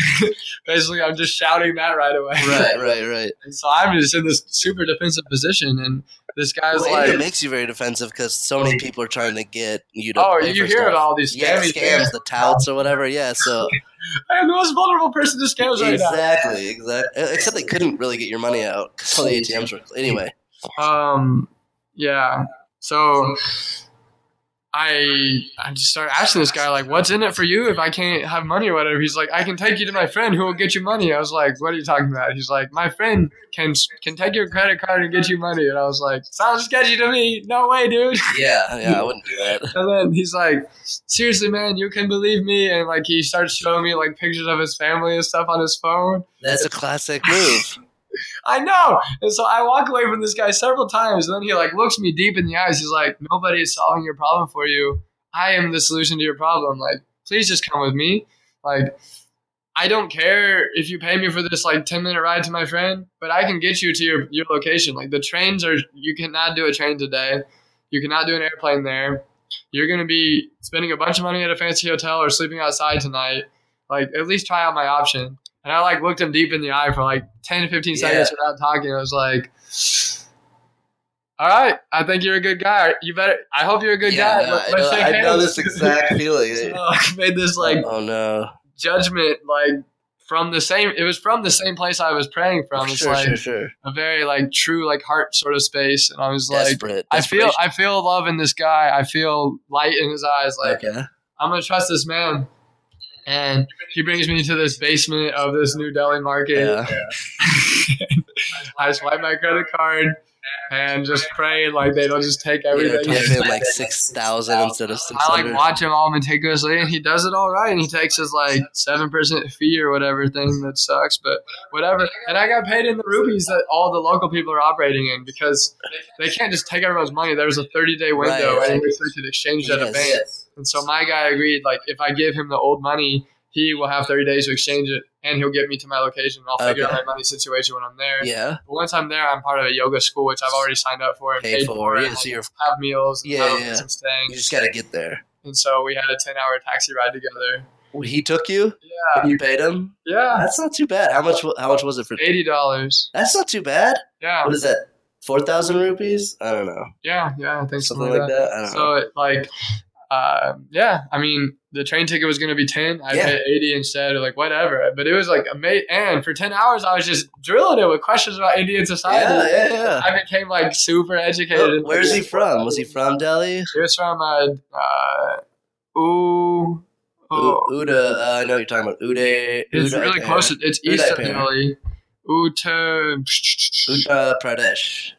Basically, I'm just shouting that right away. right, right, right. *laughs* And so I'm just in this super defensive position, and this guy's Well, like, it makes you very defensive because so many people are trying to get you to. "Oh, you hear stuff. about all these Yeah, scams, things. the touts or whatever. Yeah, so *laughs* I am the most vulnerable person to scams right now." exactly, exactly. Except they couldn't really get your money out because all the ATMs were. Anyway, Um, yeah. So I I just started asking this guy like, "What's in it for you if I can't have money or whatever?" He's like, "I can take you to my friend who will get you money." I was like, "What are you talking about?" He's like, "My friend can can take your credit card and get you money." And I was like, "Sounds sketchy to me. No way, dude." *laughs* yeah, yeah, I wouldn't do that. *laughs* And then he's like, "Seriously, man, you can believe me." And like he starts showing me like pictures of his family and stuff on his phone. That's a classic move. *laughs* I know. And so I walk away from this guy several times, and then he like looks me deep in the eyes. He's like, "Nobody is solving your problem for you. I am the solution to your problem. Like, please just come with me. Like, I don't care if you pay me for this like ten minute ride to my friend, but I can get you to your your location. Like, the trains are you cannot do a train today. You cannot do an airplane there. You're gonna be spending a bunch of money at a fancy hotel or sleeping outside tonight. Like, at least try out my option." And I like looked him deep in the eye for like 10 to 15 seconds without talking. I was like, all right, I think you're a good guy. You better, I hope you're a good yeah, guy. no, I, know, I know this *laughs* exact feeling. So I made this oh, like oh no! judgment, like from the same, it was from the same place I was praying from. It's Sure, like sure, sure. a very like true, like heart sort of space. And I was like, I feel. I feel love in this guy. I feel light in his eyes. Like, okay. I'm gonna trust this man. And he brings me to this basement of this new deli market. Yeah. *laughs* I swipe my credit card and just pray like they don't just take You know, everything. type in like six thousand instead of six I like watch him all meticulously, and he does it all right. And he takes his like seven percent fee or whatever thing that sucks, but whatever. And I got paid in the rupees that all the local people are operating in because they can't just take everyone's money. There's a 30 day window Right, in right. which they could exchange at a Yes. bank. And so my guy agreed, like, if I give him the old money, he will have 30 days to exchange it, and he'll get me to my location. And I'll figure Okay. out my money situation when I'm there. Yeah. But once I'm there, I'm part of a yoga school, which I've already signed up for and Paid paid, for, yeah, so you're- have meals, and Yeah, have yeah. some staying. You just got to get there. And so we had a 10 hour taxi ride together. He took you. Yeah, You paid him. yeah, That's not too bad. How much? How much was it for? eighty dollars. That's not too bad. Yeah, What is that? four thousand rupees. I don't know, Yeah, yeah, I think something like that. I don't So know. it, like, uh, yeah, I mean, the train ticket was going to be ten. I Yeah. paid eighty instead, or like whatever. But it was like amazing. And for ten hours, I was just drilling it with questions about Indian society. Yeah, yeah, yeah. I became like super educated. in- Where's he from? Was he from Delhi? He was from uh, uh, ooh, U- oh, Uda. Uh, I know you're talking about Uday. it's Uday really close. It's east of Delhi. Uttar. Uttar Pradesh.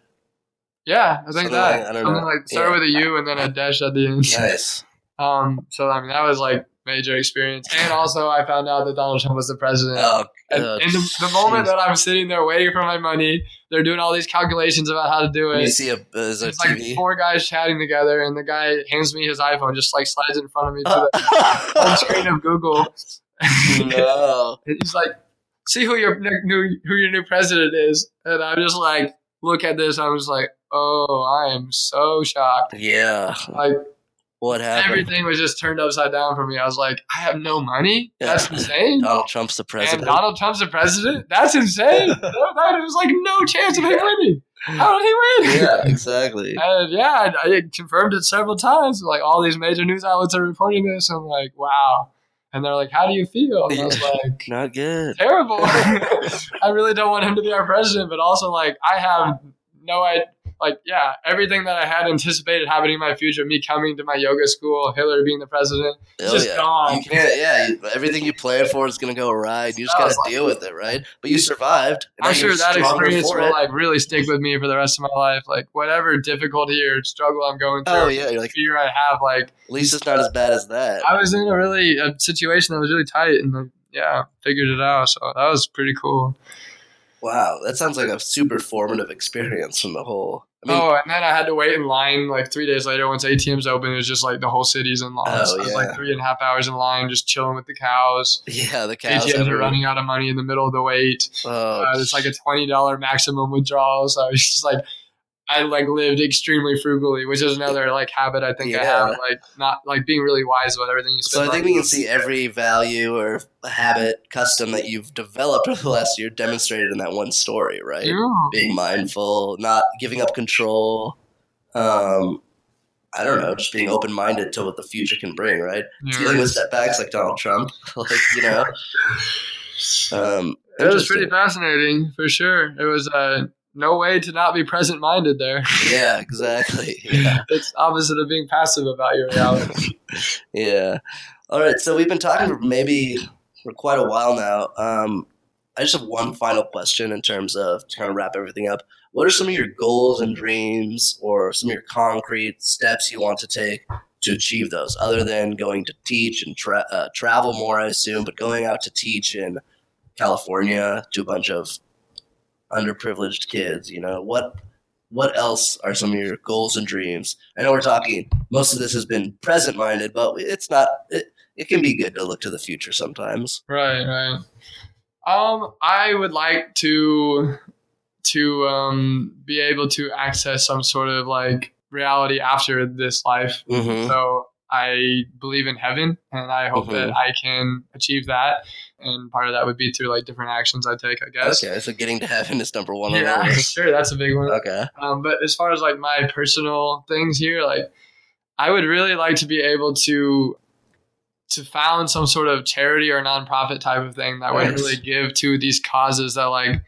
Yeah, I think Something that. like- I don't Something know. like start Yeah. with a U and then a dash at the end. Nice. *laughs* Um, so I mean that was like major experience, and also I found out that Donald Trump was the president. Oh, and uh, in the, the moment jeez. that I'm sitting there waiting for my money, they're doing all these calculations about how to do it. you see a, uh, there's a It's like TV. four guys chatting together, and the guy hands me his iPhone, just like slides in front of me to the *laughs* home screen of Google. no. *laughs* He's like, "See who your new who your new president is," and I'm just like, look at this. I was like, "Oh, I am so shocked." Yeah. Like What happened? everything was just turned upside down for me. I was like, "I have no money. That's insane." Donald Trump's the And president. Donald Trump's the president. That's insane. *laughs* there was like no chance of him winning. How did he win? yeah, exactly. *laughs* And yeah, I, I confirmed it several times. Like all these major news outlets are reporting this. I'm like, wow. And they're like, how do you feel? And I was *laughs* like, Not good. terrible. I really don't want him to be our president, but also like I have no idea. Like yeah, everything that I had anticipated happening in my future, me coming to my yoga school, Hillary being the president, Oh, just yeah. gone. Yeah, you, everything you planned for is going to go awry. You just got to like- deal with it, right? But you survived. I'm sure that experience will it. like really stick with me for the rest of my life. Like whatever difficulty or struggle I'm going through, Oh, yeah. Like, fear I have, like at least it's not as bad as that. I was in a really a situation that was really tight, and like, yeah, figured it out. So that was pretty cool. Wow. That sounds like a super formative experience from the whole. I mean, oh, and then I had to wait in line like three days later. Once ATMs open, it was just like the whole city's in line. Oh, so I was yeah. like three and a half hours in line, just chilling with the cows. yeah, the cows. ATMs are running out of money in the middle of the wait. Oh, Uh, it's like a twenty dollar maximum withdrawal. So I was just like, I like lived extremely frugally, which is another like habit I think I have, like not like being really wise about everything you spend. So. I think we can see every value or habit, custom that you've developed over the last year demonstrated in that one story, right? Yeah. Being mindful, not giving up control. Um, I don't know, just being open minded to what the future can bring, right? Yeah. Dealing with setbacks like Donald Trump, *laughs* like you know. *laughs* Um, It was pretty fascinating for sure. It was uh, no way to not be present minded there. Yeah, *laughs* exactly. Yeah, it's opposite of being passive about your reality. *laughs* yeah. All right, so we've been talking for maybe for quite a while now. Um, I just have one final question in terms of to kind of wrap everything up. What are some of your goals and dreams, or some of your concrete steps you want to take to achieve those, other than going to teach and tra- uh, travel more, I assume, but going out to teach in California to a bunch of underprivileged kids? You know what? What else are some of your goals and dreams? I know we're talking. Most of this has been present minded, but it's not. It, it can be good to look to the future sometimes. right, right. Um, I would like to to um be able to access some sort of like reality after this life. Mm-hmm. So I believe in heaven, and I hope that Mhm. I can achieve that. And part of that would be through like different actions I take, I guess. Okay, so getting to heaven is number one on Yeah, *laughs* list. sure, that's a big one. Okay. Um, but as far as like my personal things here, like I would really like to be able to to found some sort of charity or nonprofit type of thing that would really give to these causes that like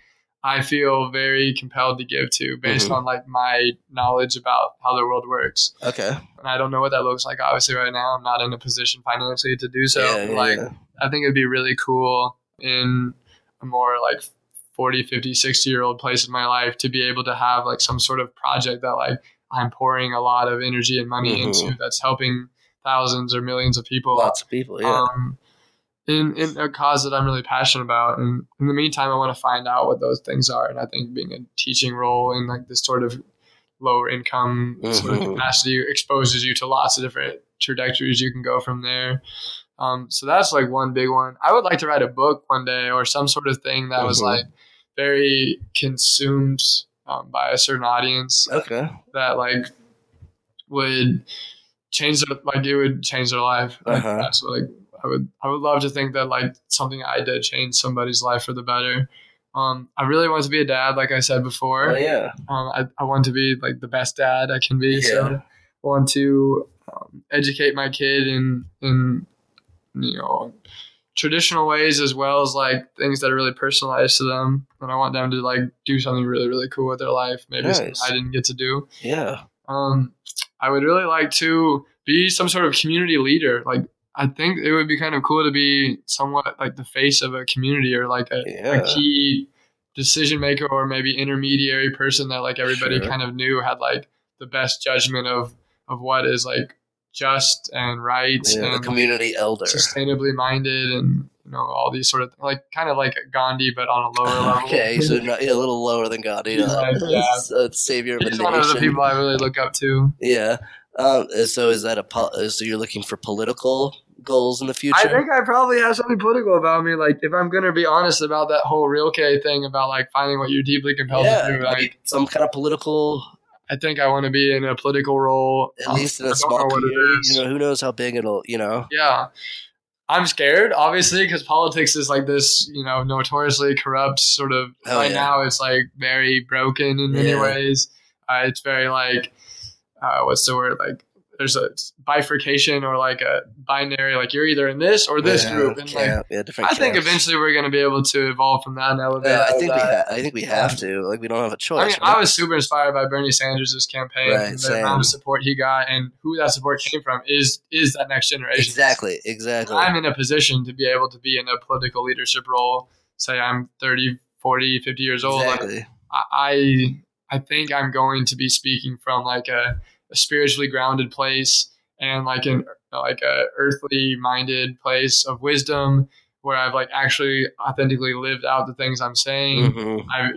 I feel very compelled to give to based Mhm. on like my knowledge about how the world works. Okay. And I don't know what that looks like obviously right now. I'm not in a position financially to do so. yeah, yeah, like yeah. I think it'd be really cool in a more like 40, 50, 60 year old place in my life to be able to have like some sort of project that like I'm pouring a lot of energy and money Mhm. into that's helping thousands or millions of people. Lots of people. Yeah. Um, in, in a cause that I'm really passionate about. And in the meantime, I want to find out what those things are. And I think being a teaching role in like this sort of lower income sort of Mhm. capacity exposes you to lots of different trajectories you can go from there. Um, so that's like one big one. I would like to write a book one day or some sort of thing that was Mhm. like very consumed um, by a certain audience okay. that like would change their like it would change their life. Like, Uh-huh. That's what like I would I would love to think that like something I did changed somebody's life for the better. Um, I really want to be a dad, like I said before. Oh yeah. Um, I, I want to be like the best dad I can be. Yeah. So I want to um, educate my kid in in you know traditional ways as well as like things that are really personalized to them. And I want them to like do something really really cool with their life. Maybe something Nice. I didn't get to do. Yeah. Um, I would really like to be some sort of community leader. Like I think it would be kind of cool to be somewhat like the face of a community or like a, Yeah. a key decision maker or maybe intermediary person that like everybody Sure. kind of knew had like the best judgment of of what is like just and right Yeah, the and like, community elder. sustainably minded and you know all these sort of like kind of like Gandhi but on a lower *laughs* level. Okay, so not, yeah, a little lower than. You know, Right, yeah. Uh, *laughs* savior of He's one of the people I really look up to. Yeah. Um, so is that a pol- so you're looking for political goals in the future? I think I probably have something political about me. Like, if I'm gonna be honest about that whole Rilke thing about like finding what you're deeply compelled yeah, to do, like like, some kind of political, I think I want to be in a political role. at least in a small community. You know, who knows how big it'll. You know. Yeah, I'm scared, obviously, because politics is like this, you know, notoriously corrupt sort of. Oh, right yeah. now, it's like very broken in many Yeah. ways. Uh, it's very like, uh, what's the word? Like, there's a bifurcation or like a binary. Like you're either in this or this Yeah, group, and like yeah, different. I think eventually we're going to be able to evolve from that and elevate. Yeah, I out of think we. Ha- I think we have to. Like, we don't have a choice. I mean, right? I was super inspired by Bernie Sanders' campaign Right, and the same. amount of support he got, and who that support came from is is that next generation. exactly. Exactly. I'm in a position to be able to be in a political leadership role. Say I'm 30, 40, 50 years old. Like, exactly. I I think I'm going to be speaking from like a, a spiritually grounded place and like an like a earthly minded place of wisdom where I've like actually authentically lived out the things I'm saying. Mhm, I've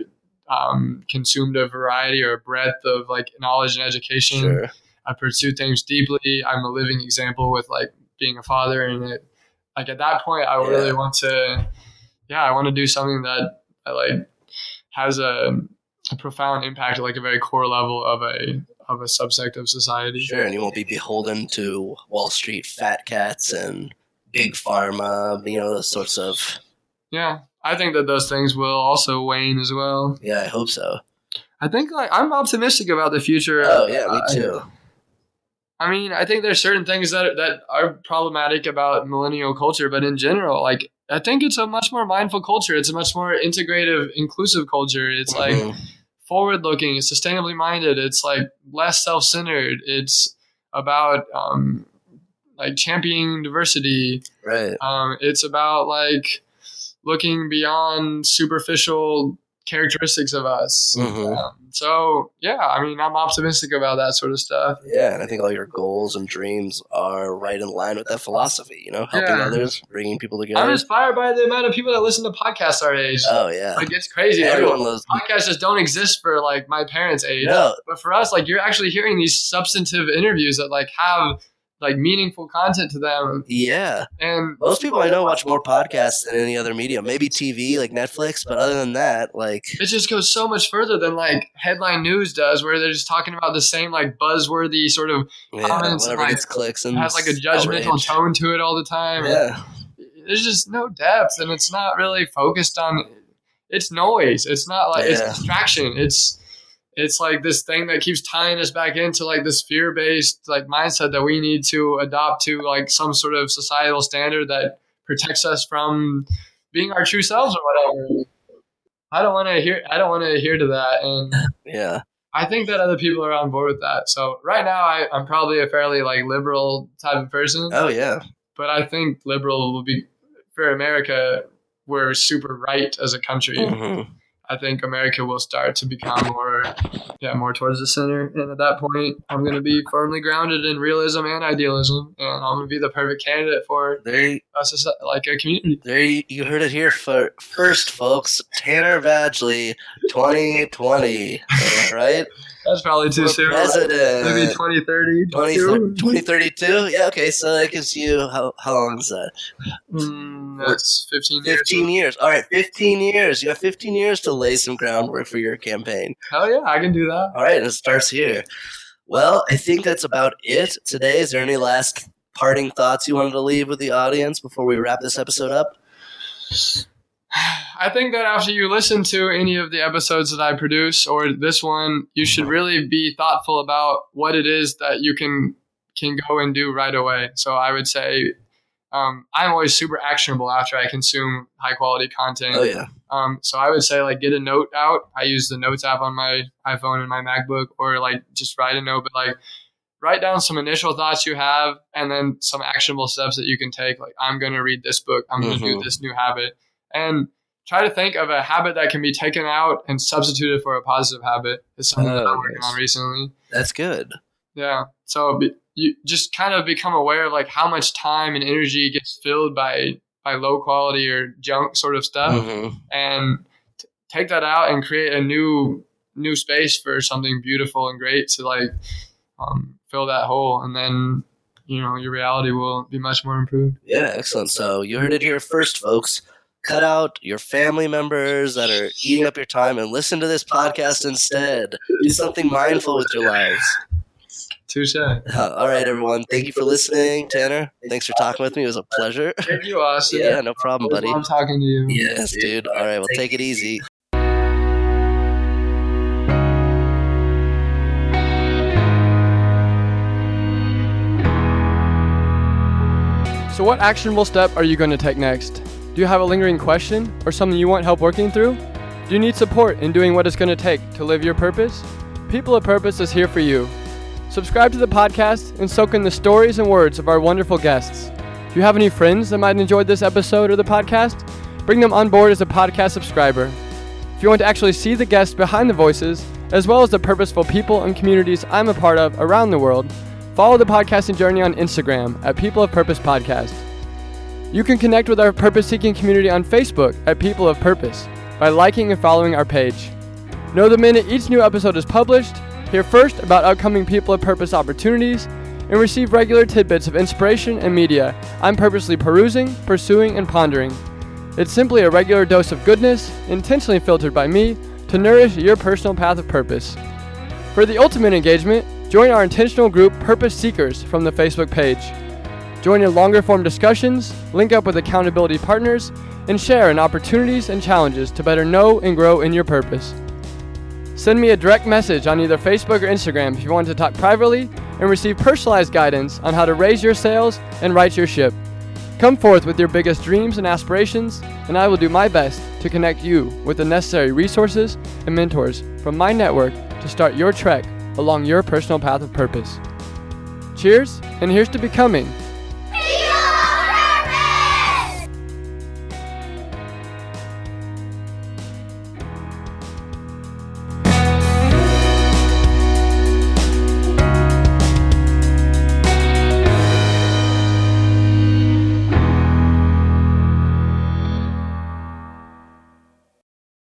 um, consumed a variety or a breadth of like knowledge and education. Sure. I pursue things deeply. I'm a living example with like being a father, and it, like at that point, I Yeah. really want to, yeah, I want to do something that, that like has a, a profound impact at like a very core level of a of a subsect of society. Sure, and you won't be beholden to Wall Street fat cats and big pharma. You know those sorts of. Yeah, I think that those things will also wane as well. Yeah, I hope so. I think like I'm optimistic about the future. Oh yeah, me too. I mean, I think there's certain things that that are problematic about millennial culture, but in general, like I think it's a much more mindful culture. It's a much more integrative, inclusive culture. It's like Mhm. forward looking. It's sustainably minded. It's like less self centered. It's about um, like championing diversity. right. Um, it's about like looking beyond superficial characteristics of us. Mhm. Um, so yeah, I mean, I'm optimistic about that sort of stuff. Yeah, and I think all your goals and dreams are right in line with that philosophy. You know, helping Yeah. others, bringing people together. I'm inspired by the amount of people that listen to podcasts our age. oh yeah, like it's crazy. Like, everyone loves. podcasts just don't exist for like my parents' age. No, But for us, like you're actually hearing these substantive interviews that like have like meaningful content to them. yeah. And Most people I know watch more podcasts than any other medium. Maybe TV, like Netflix, but other than that, like it just goes so much further than like headline news does, where they're just talking about the same like buzzworthy sort of yeah, Comments, whatever like, gets clicks and has like a judgmental outrage. tone to it all the time. Yeah, There's just no depth and it's not really focused on it's noise. It's not like it's distraction. It's it's like this thing that keeps tying us back into like this fear-based like mindset that we need to adopt to like some sort of societal standard that protects us from being our true selves or whatever. I don't want to hear I don't want to adhere to that and *laughs* yeah, I think that other people are on board with that. So right now I, I'm probably a fairly like liberal type of person oh yeah, but I think liberal will be for America. We're super right as a country. Mhm. I think America will start to become more, yeah, more towards the center. And at that point, I'm going to be firmly grounded in realism and idealism, and I'm going to be the perfect candidate for there, you- us as like a community. there. You, you heard it here for first, folks. Tanur Badgley, 2020, *laughs* right? That's probably too soon. president. Maybe 2030. 20, 2032? Yeah, okay, so that gives you, how, how long is that? Mm, that's 15 years. 15 years. All right, 15 years. You have 15 years to lay some groundwork for your campaign. Hell yeah, I can do that. All right, and it starts here. Well, I think that's about it today. Is there any last parting thoughts you wanted to leave with the audience before we wrap this episode up? I think that after you listen to any of the episodes that I produce or this one, you should really be thoughtful about what it is that you can can go and do right away. So I would say um, I'm always super actionable after I consume high quality content. Oh yeah. Um, so I would say like get a note out. I use the notes app on my iPhone and my MacBook, or like just write a note, but like write down some initial thoughts you have, and then some actionable steps that you can take. Like I'm going to read this book. I'm going to Mhm. do this new habit, and try to think of a habit that can be taken out and substituted for a positive habit. Is something that Oh, I'm working on recently. That's good. Yeah. So be, you just kind of become aware of like how much time and energy gets filled by by low quality or junk sort of stuff, Mhm. and t- take that out and create a new new space for something beautiful and great to like um, fill that hole, and then you know your reality will be much more improved. Yeah, excellent. So you heard it here first, folks. Cut out your family members that are eating up your time and listen to this podcast instead. Do something mindful with your lives. Touche. Uh, *laughs* all right, everyone. Thank you for listening, Tanur. Thanks for talking with me. It was a pleasure. Thank you, Austin. Yeah, no problem, buddy. I'm talking to you. Yes, dude. All right, well, take it easy. So, what actionable step are you going to take next? Do you have a lingering question or something you want help working through? Do you need support in doing what it's going to take to live your purpose? People of Purpose is here for you. Subscribe to the podcast and soak in the stories and words of our wonderful guests. Do you have any friends that might enjoy this episode or the podcast? Bring them on board as a podcast subscriber. If you want to actually see the guests behind the voices, as well as the purposeful people and communities I'm a part of around the world, follow the podcasting journey on Instagram at People of Purpose Podcast. You can connect with our purpose seeking community on Facebook at People of Purpose by liking and following our page. Know the minute each new episode is published, hear first about upcoming People of Purpose opportunities, and receive regular tidbits of inspiration and media I'm purposely perusing, pursuing, and pondering. It's simply a regular dose of goodness, intentionally filtered by me, to nourish your personal path of purpose. For the ultimate engagement, join our intentional group Purpose Seekers from the Facebook page. Join in longer form discussions, link up with accountability partners, and share in opportunities and challenges to better know and grow in your purpose. Send me a direct message on either Facebook or Instagram if you want to talk privately and receive personalized guidance on how to raise your sails and right your ship. Come forth with your biggest dreams and aspirations, and I will do my best to connect you with the necessary resources and mentors from my network to start your trek along your personal path of purpose. Cheers, and here's to becoming